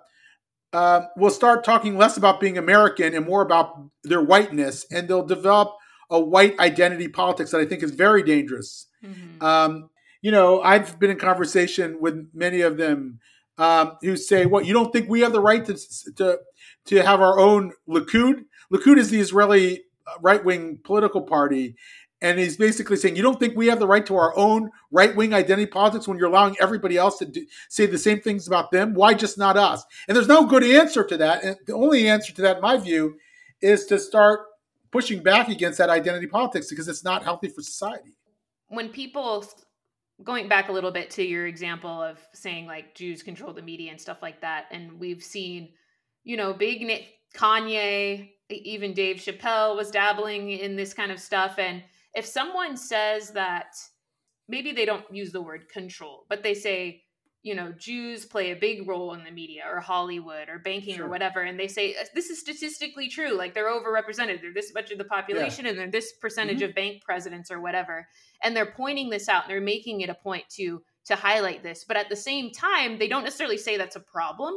uh, will start talking less about being American and more about their whiteness, and they'll develop a white identity politics that I think is very dangerous. Mm-hmm. Um, you know, I've been in conversation with many of them um, who say, "What you don't think we have the right to to to have our own Likud. Likud is the Israeli uh, right wing political party. And he's basically saying, you don't think we have the right to our own right wing identity politics when you're allowing everybody else to do, say the same things about them? Why just not us? And there's no good answer to that. And the only answer to that, in my view, is to start pushing back against that identity politics because it's not healthy for society. When people, going back a little bit to your example of saying like Jews control the media and stuff like that, and we've seen you know, big Kanye, even Dave Chappelle was dabbling in this kind of stuff. And if someone says that maybe they don't use the word control, but they say, you know, Jews play a big role in the media or Hollywood or banking sure. or whatever, and they say uh, this is statistically true, like they're overrepresented, they're this much of the population, yeah. and they're this percentage mm-hmm. of bank presidents or whatever, and they're pointing this out, and they're making it a point to to highlight this, but at the same time, they don't necessarily say that's a problem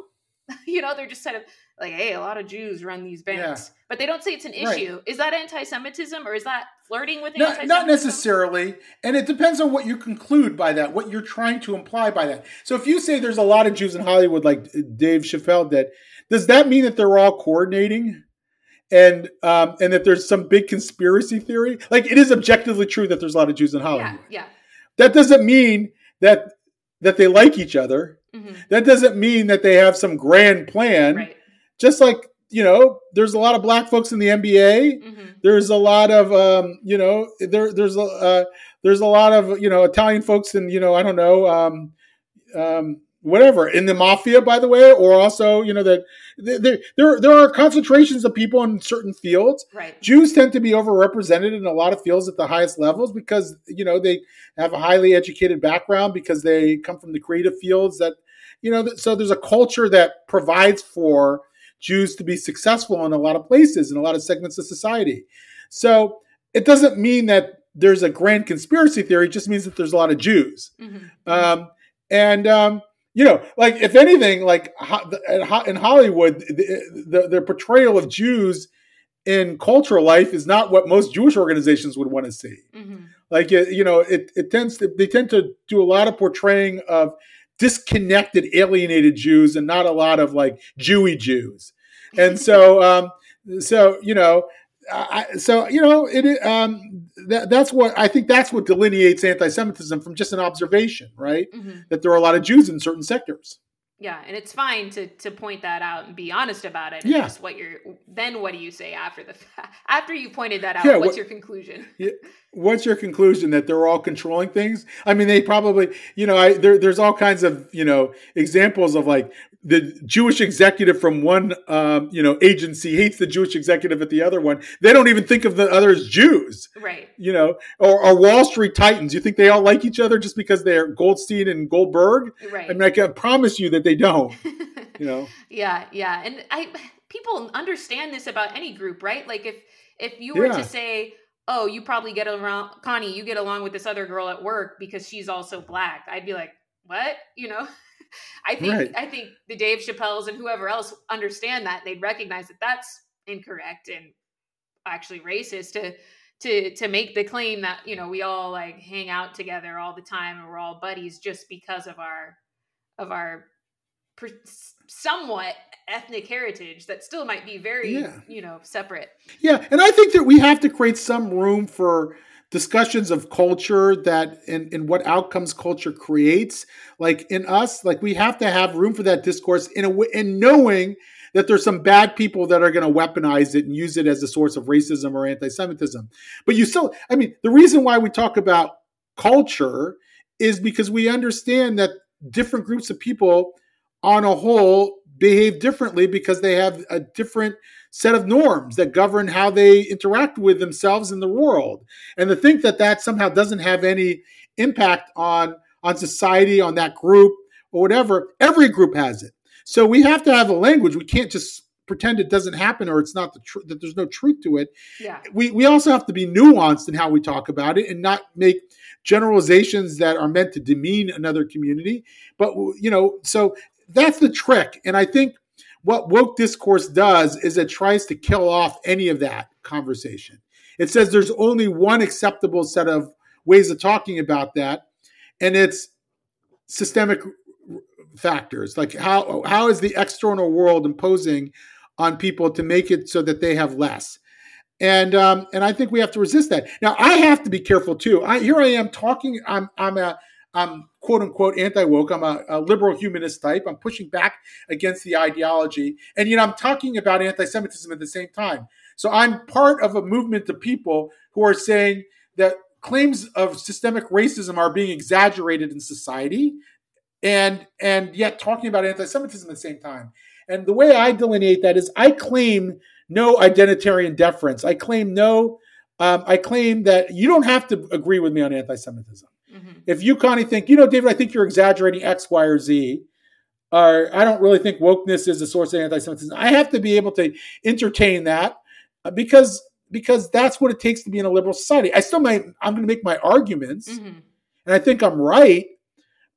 [LAUGHS] you know, they're just kind of like, hey, a lot of Jews run these banks, yeah. but they don't say it's an issue. Right. Is that anti-Semitism or is that flirting with no, Not necessarily, and it depends on what you conclude by that, what you're trying to imply by that. So if you say there's a lot of Jews in Hollywood, like Dave Chappelle did, does that mean that they're all coordinating? And um, and that there's some big conspiracy theory, like it is objectively true that there's a lot of Jews in Hollywood. Yeah, yeah. That doesn't mean that that they like each other. Mm-hmm. That doesn't mean that they have some grand plan. Right. Just like you know, there's a lot of black folks in the NBA. hmm There's a lot of, um, you know, there there's a uh, there's a lot of you know Italian folks and you know I don't know, um, um, whatever in the mafia, by the way, or also you know that there there there are concentrations of people in certain fields. Right. Jews tend to be overrepresented in a lot of fields at the highest levels because you know they have a highly educated background because they come from the creative fields that you know so there's a culture that provides for Jews to be successful in a lot of places in a lot of segments of society. So it doesn't mean that there's a grand conspiracy theory; it just means that there's a lot of Jews. hmm Um, and um, you know, like if anything, like in Hollywood, the, the, the portrayal of Jews in cultural life is not what most Jewish organizations would want to see. hmm Like you know, it, it tends to they tend to do a lot of portraying of disconnected, alienated Jews, and not a lot of like Jewy Jews. And so, um, so you know, I, so you know, it um, that, that's what I think. That's what delineates anti-Semitism from just an observation, right? hmm That there are a lot of Jews in certain sectors. Yeah, and it's fine to to point that out and be honest about it. Yeah. Just what you're then what do you say after the after you pointed that out? Yeah, what's what- your conclusion? [LAUGHS] Yeah, What's your conclusion that they're all controlling things? I mean, they probably, you know, I, there, there's all kinds of, you know, examples of like the Jewish executive from one, um, you know, agency hates the Jewish executive at the other one. They don't even think of the other as Jews, Right. you know, or, or Wall Street Titans. You think they all like each other just because they're Goldstein and Goldberg? Right. I mean, I can promise you that they don't, [LAUGHS] you know. yeah, yeah. And I people understand this about any group, right? Like if if you were Yeah. to say, "Oh, you probably get around Connie, you get along with this other girl at work because she's also black." I'd be like, "What?" You know? [LAUGHS] I think Right. I think the Dave Chappelles and whoever else understand that. They'd recognize that that's incorrect and actually racist to to to make the claim that, you know, we all like hang out together all the time and we're all buddies just because of our of our per- somewhat ethnic heritage that still might be very Yeah. you know separate Yeah, and I think that we have to create some room for discussions of culture that and, and what outcomes culture creates. Like in us, like we have to have room for that discourse in a way, and knowing that there's some bad people that are going to weaponize it and use it as a source of racism or anti-Semitism. But you still, I mean, the reason why we talk about culture is because we understand that different groups of people on a whole behave differently because they have a different set of norms that govern how they interact with themselves in the world. And to think that that somehow doesn't have any impact on on society on that group or whatever every group has it. So we have to have a language. We can't just pretend it doesn't happen or it's not the truth that there's no truth to it. Yeah. We, we also have to be nuanced in how we talk about it and not make generalizations that are meant to demean another community. But you know so that's the trick. And i think what woke discourse does is it tries to kill off any of that conversation it says there's only one acceptable set of ways of talking about that and it's systemic factors like how how is the external world imposing on people to make it so that they have less and um, and I think we have to resist that. Now I have to be careful too. I, here I am talking. I'm I'm a I'm quote unquote anti woke. I'm a, a, liberal humanist type. I'm pushing back against the ideology, and know I'm talking about anti-Semitism at the same time. So I'm part of a movement of people who are saying that claims of systemic racism are being exaggerated in society, and and yet talking about anti-Semitism at the same time. And the way I delineate that is I claim no identitarian deference. I claim no. Um, I claim that you don't have to agree with me on anti-Semitism. Hmm If you, Connie, think you know, David, I think you're exaggerating X, Y, or Z, or I don't really think wokeness is a source of anti-Semitism. I have to be able to entertain that uh, because because that's what it takes to be in a liberal society. I still might. I'm going to make my arguments, hmm and I think I'm right.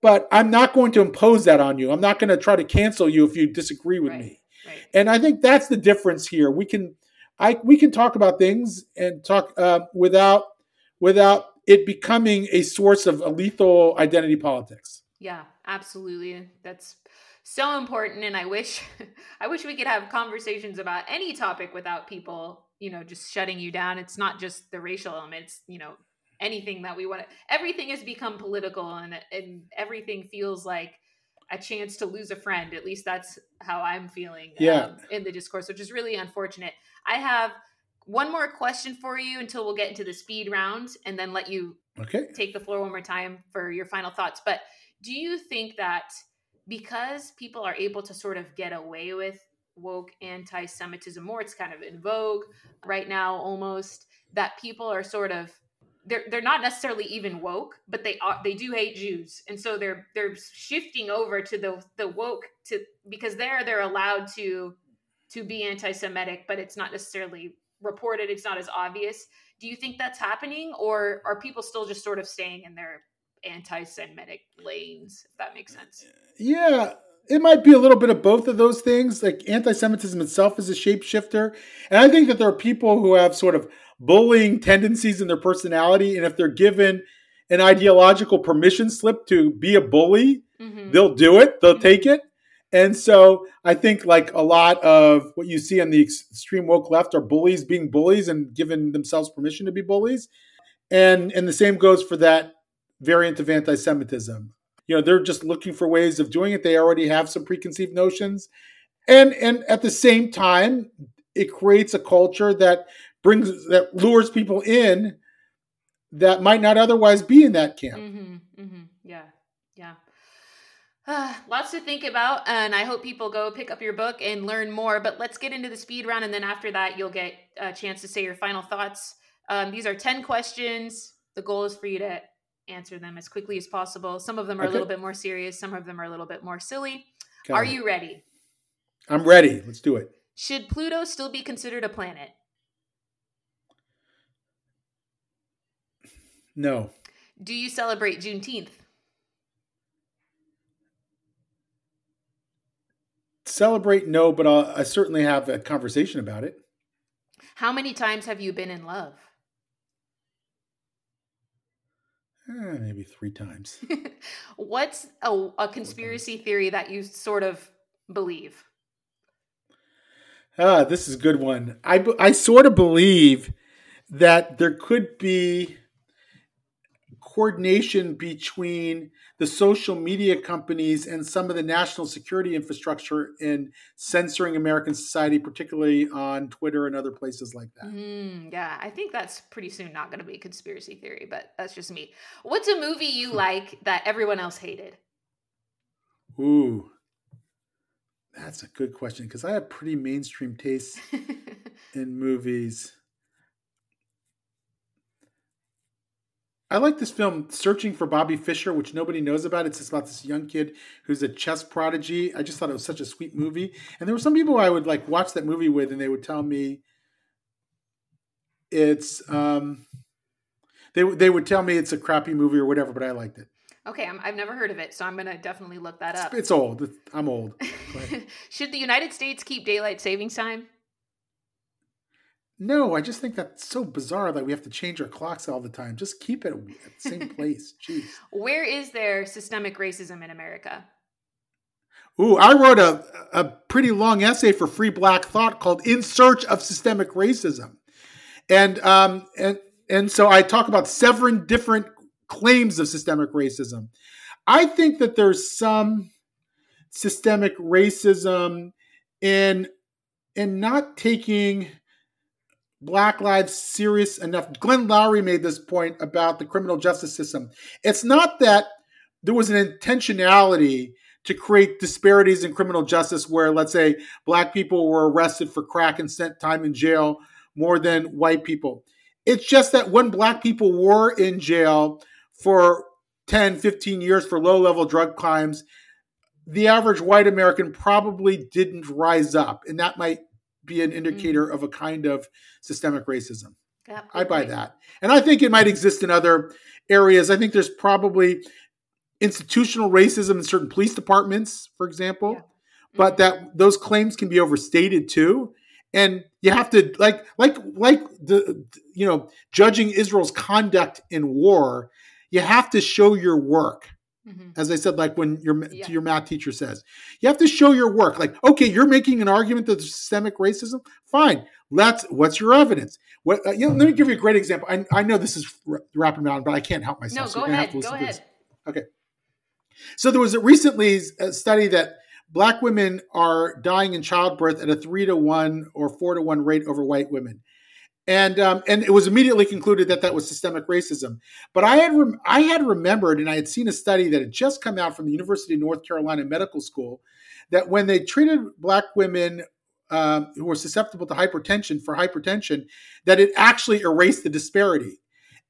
But I'm not going to impose that on you. I'm not going to try to cancel you if you disagree with Right. me right and I think that's the difference here. We can, I we can talk about things and talk uh, without without it becoming a source of a lethal identity politics. yeah absolutely that's so important and i wish [LAUGHS] i wish we could have conversations about any topic without people you know just shutting you down it's not just the racial elements you know anything that we want to everything has become political and and everything feels like a chance to lose a friend. At least that's how I'm feeling Yeah. um, in the discourse, which is really unfortunate. I have one more question for you until we'll get into the speed round and then let you Okay. take the floor one more time for your final thoughts. But do you think that because people are able to sort of get away with woke anti Semitism more, it's kind of in vogue right now almost, that people are sort of they're they're not necessarily even woke, but they are they do hate Jews. And so they're they're shifting over to the the woke to because there they're allowed to to be anti-Semitic, but it's not necessarily reported, it's not as obvious. Do you think that's happening, or are people still just sort of staying in their anti-Semitic lanes? If that makes sense. Yeah, it might be a little bit of both of those things. Like anti Semitism itself is a shapeshifter. And I think that there are people who have sort of bullying tendencies in their personality. And if they're given an ideological permission slip to be a bully, Mhm. they'll do it, they'll take it. And so I think like a lot of what you see on the extreme woke left are bullies being bullies and giving themselves permission to be bullies. And and the same goes for that variant of anti-Semitism. You know, they're just looking for ways of doing it. They already have some preconceived notions. And and at the same time, it creates a culture that brings that lures people in that might not otherwise be in that camp. Mm-hmm, mm-hmm. [SIGHS] Lots to think about, and I hope people go pick up your book and learn more. But let's get into the speed round, and then after that, you'll get a chance to say your final thoughts. Um, these are 10 questions. The goal is for you to answer them as quickly as possible. Some of them are a little bit more serious, some of them are a little bit more silly. Got are it. you ready? I'm ready. Let's do it. Should Pluto still be considered a planet? No. Do you celebrate Juneteenth? Celebrate no, but I'll, I certainly have a conversation about it. How many times have you been in love? Eh, maybe three times. [LAUGHS] What's a, a conspiracy theory that you sort of believe? Ah, this is a good one. I, I sort of believe that there could be coordination between the social media companies and some of the national security infrastructure in censoring American society, particularly on Twitter and other places like that. Mm, yeah, I think that's pretty soon not going to be a conspiracy theory, but that's just me. What's a movie you [LAUGHS] like that everyone else hated? Ooh, that's a good question because I have pretty mainstream tastes [LAUGHS] in movies. I like this film, Searching for Bobby Fischer, which nobody knows about. It's just about this young kid who's a chess prodigy. I just thought it was such a sweet movie. And there were some people I would like watch that movie with, and they would tell me it's um, they they would tell me it's a crappy movie or whatever, but I liked it. okay, I'm, I've never heard of it, so I'm going to definitely look that up. it's old. I'm old. [LAUGHS] Should the United States keep daylight savings time? No, I just think that's so bizarre that we have to change our clocks all the time. Just keep it at the same [LAUGHS] place. Jeez. Where is there systemic racism in America? Ooh, I wrote a, a pretty long essay for Free Black Thought called "In Search of Systemic Racism," and um, and and so I talk about seven different claims of systemic racism. I think that there's some systemic racism in in not taking Black lives serious enough. Glenn Loury made this point about the criminal justice system. It's not that there was an intentionality to create disparities in criminal justice where, let's say, black people were arrested for crack and spent time in jail more than white people. It's just that when black people were in jail for 10, 15 years for low level drug crimes, the average white American probably didn't rise up. And that might be an indicator mm-hmm. of a kind of systemic racism. I buy that. And I think it might exist in other areas. I think there's probably institutional racism in certain police departments, for example, Yeah. but that mm-hmm. those claims can be overstated too. And you have to like like like the you know judging Israel's conduct in war, you have to show your work. Mhm. As I said, like when your Yeah. to your math teacher says, you have to show your work. Like, okay, you're making an argument that there's systemic racism. Fine. Let's. What's your evidence? What? Uh, you know, let me give you a great example. I, I know this is wrapping around, but I can't help myself. No, so go ahead. to Go listen to this. ahead. Okay. So there was a recently a study that black women are dying in childbirth at a three to one or four to one rate over white women. And, um, and it was immediately concluded that that was systemic racism. But I had rem- I had remembered, and I had seen a study that had just come out from the University of North Carolina Medical School, that when they treated black women um, who were susceptible to hypertension for hypertension, that it actually erased the disparity.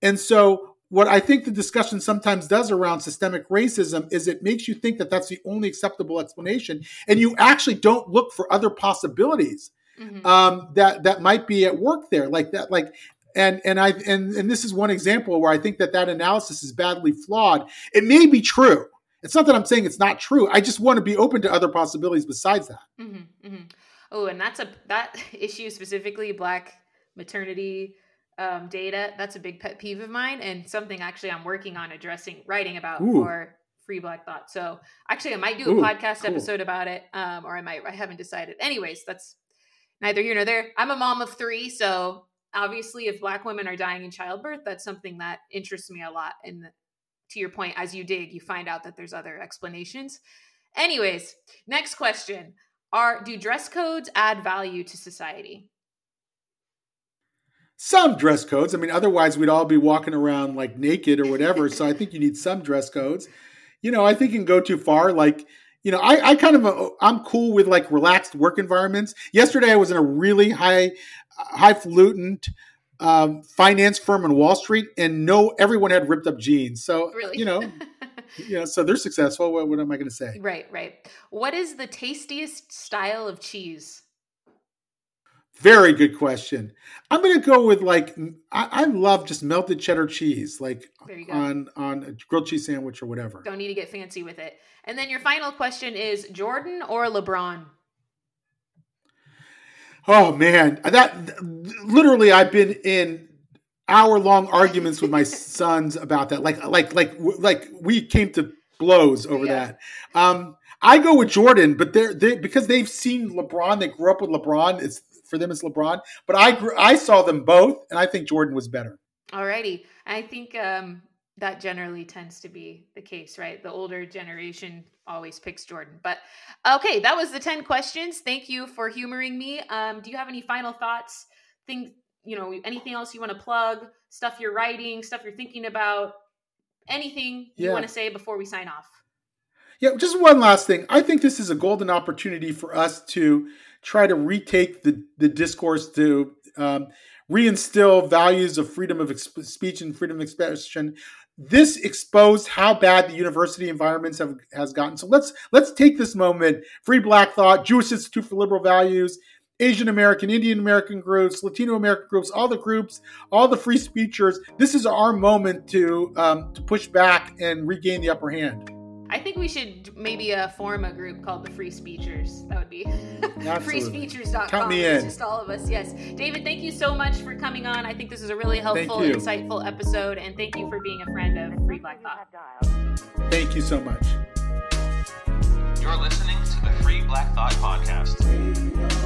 And so what I think the discussion sometimes does around systemic racism is it makes you think that that's the only acceptable explanation, and you actually don't look for other possibilities mm-hmm. um, that that might be at work there, like that, like. And and I and and this is one example where I think that that analysis is badly flawed. It may be true. It's not that I'm saying it's not true. I just want to be open to other possibilities besides that. Mm-hmm, mm-hmm. Oh, and that's a that [LAUGHS] issue specifically, Black maternity um, data. That's a big pet peeve of mine, and something actually I'm working on addressing, writing about Ooh. for Free Black Thought. So actually, I might do a Ooh, podcast cool. episode about it, um, or I might. I haven't decided. Anyways, that's neither here nor there. I'm a mom of three, so obviously, if Black women are dying in childbirth, that's something that interests me a lot. And to your point, as you dig, you find out that there's other explanations. Anyways, next question: Are do dress codes add value to society? some dress codes. I mean, otherwise we'd all be walking around like naked or whatever. so I think you need some dress codes. You know, I think you can go too far. Like, you know, I, I kind of uh, I'm cool with like relaxed work environments. Yesterday I was in a really high highfalutin um, finance firm in Wall Street, and no, everyone had ripped up jeans. So really? you know. [LAUGHS] yeah, so they're successful. What, what am I going to say? Right, right. What is the tastiest style of cheese? Very good question. I'm going to go with like I, I, love just melted cheddar cheese, like on on a grilled cheese sandwich or whatever. Don't need to get fancy with it. And then your final question is Jordan or LeBron? Oh man, that literally I've been in hour long [LAUGHS] arguments with my sons about that. Like like like like we came to blows over yeah. that. Um, I go with Jordan, but they're they because they've seen LeBron. They grew up with LeBron. It's for them as LeBron. But I grew, I saw them both, and I think Jordan was better. Alrighty, I think um, that generally tends to be the case, right? The older generation always picks Jordan. But okay, that was the ten questions. Thank you for humoring me. Um, do you have any final thoughts? Think you know anything else you want to plug? Stuff you're writing, stuff you're thinking about, anything you yeah. want to say before we sign off? Yeah, just one last thing. I think this is a golden opportunity for us to try to retake the, the discourse to um, reinstill values of freedom of speech and freedom of expression. This exposed how bad the university environments have has gotten. So let's let's take this moment. Free Black Thought, Jewish Institute for Liberal Values, Asian American, Indian American groups, Latino American groups, all the groups, all the free speechers. This is our moment to um, to push back and regain the upper hand. I think we should maybe uh, form a group called the Free Speechers. That would be [LAUGHS] freespeechers.com. Count me in. It's just all of us. Yes. David, thank you so much for coming on. I think this is a really helpful, insightful episode. And thank you for being a friend of Free Black Thought. Thank you so much. You're listening to the Free Black Thought Podcast.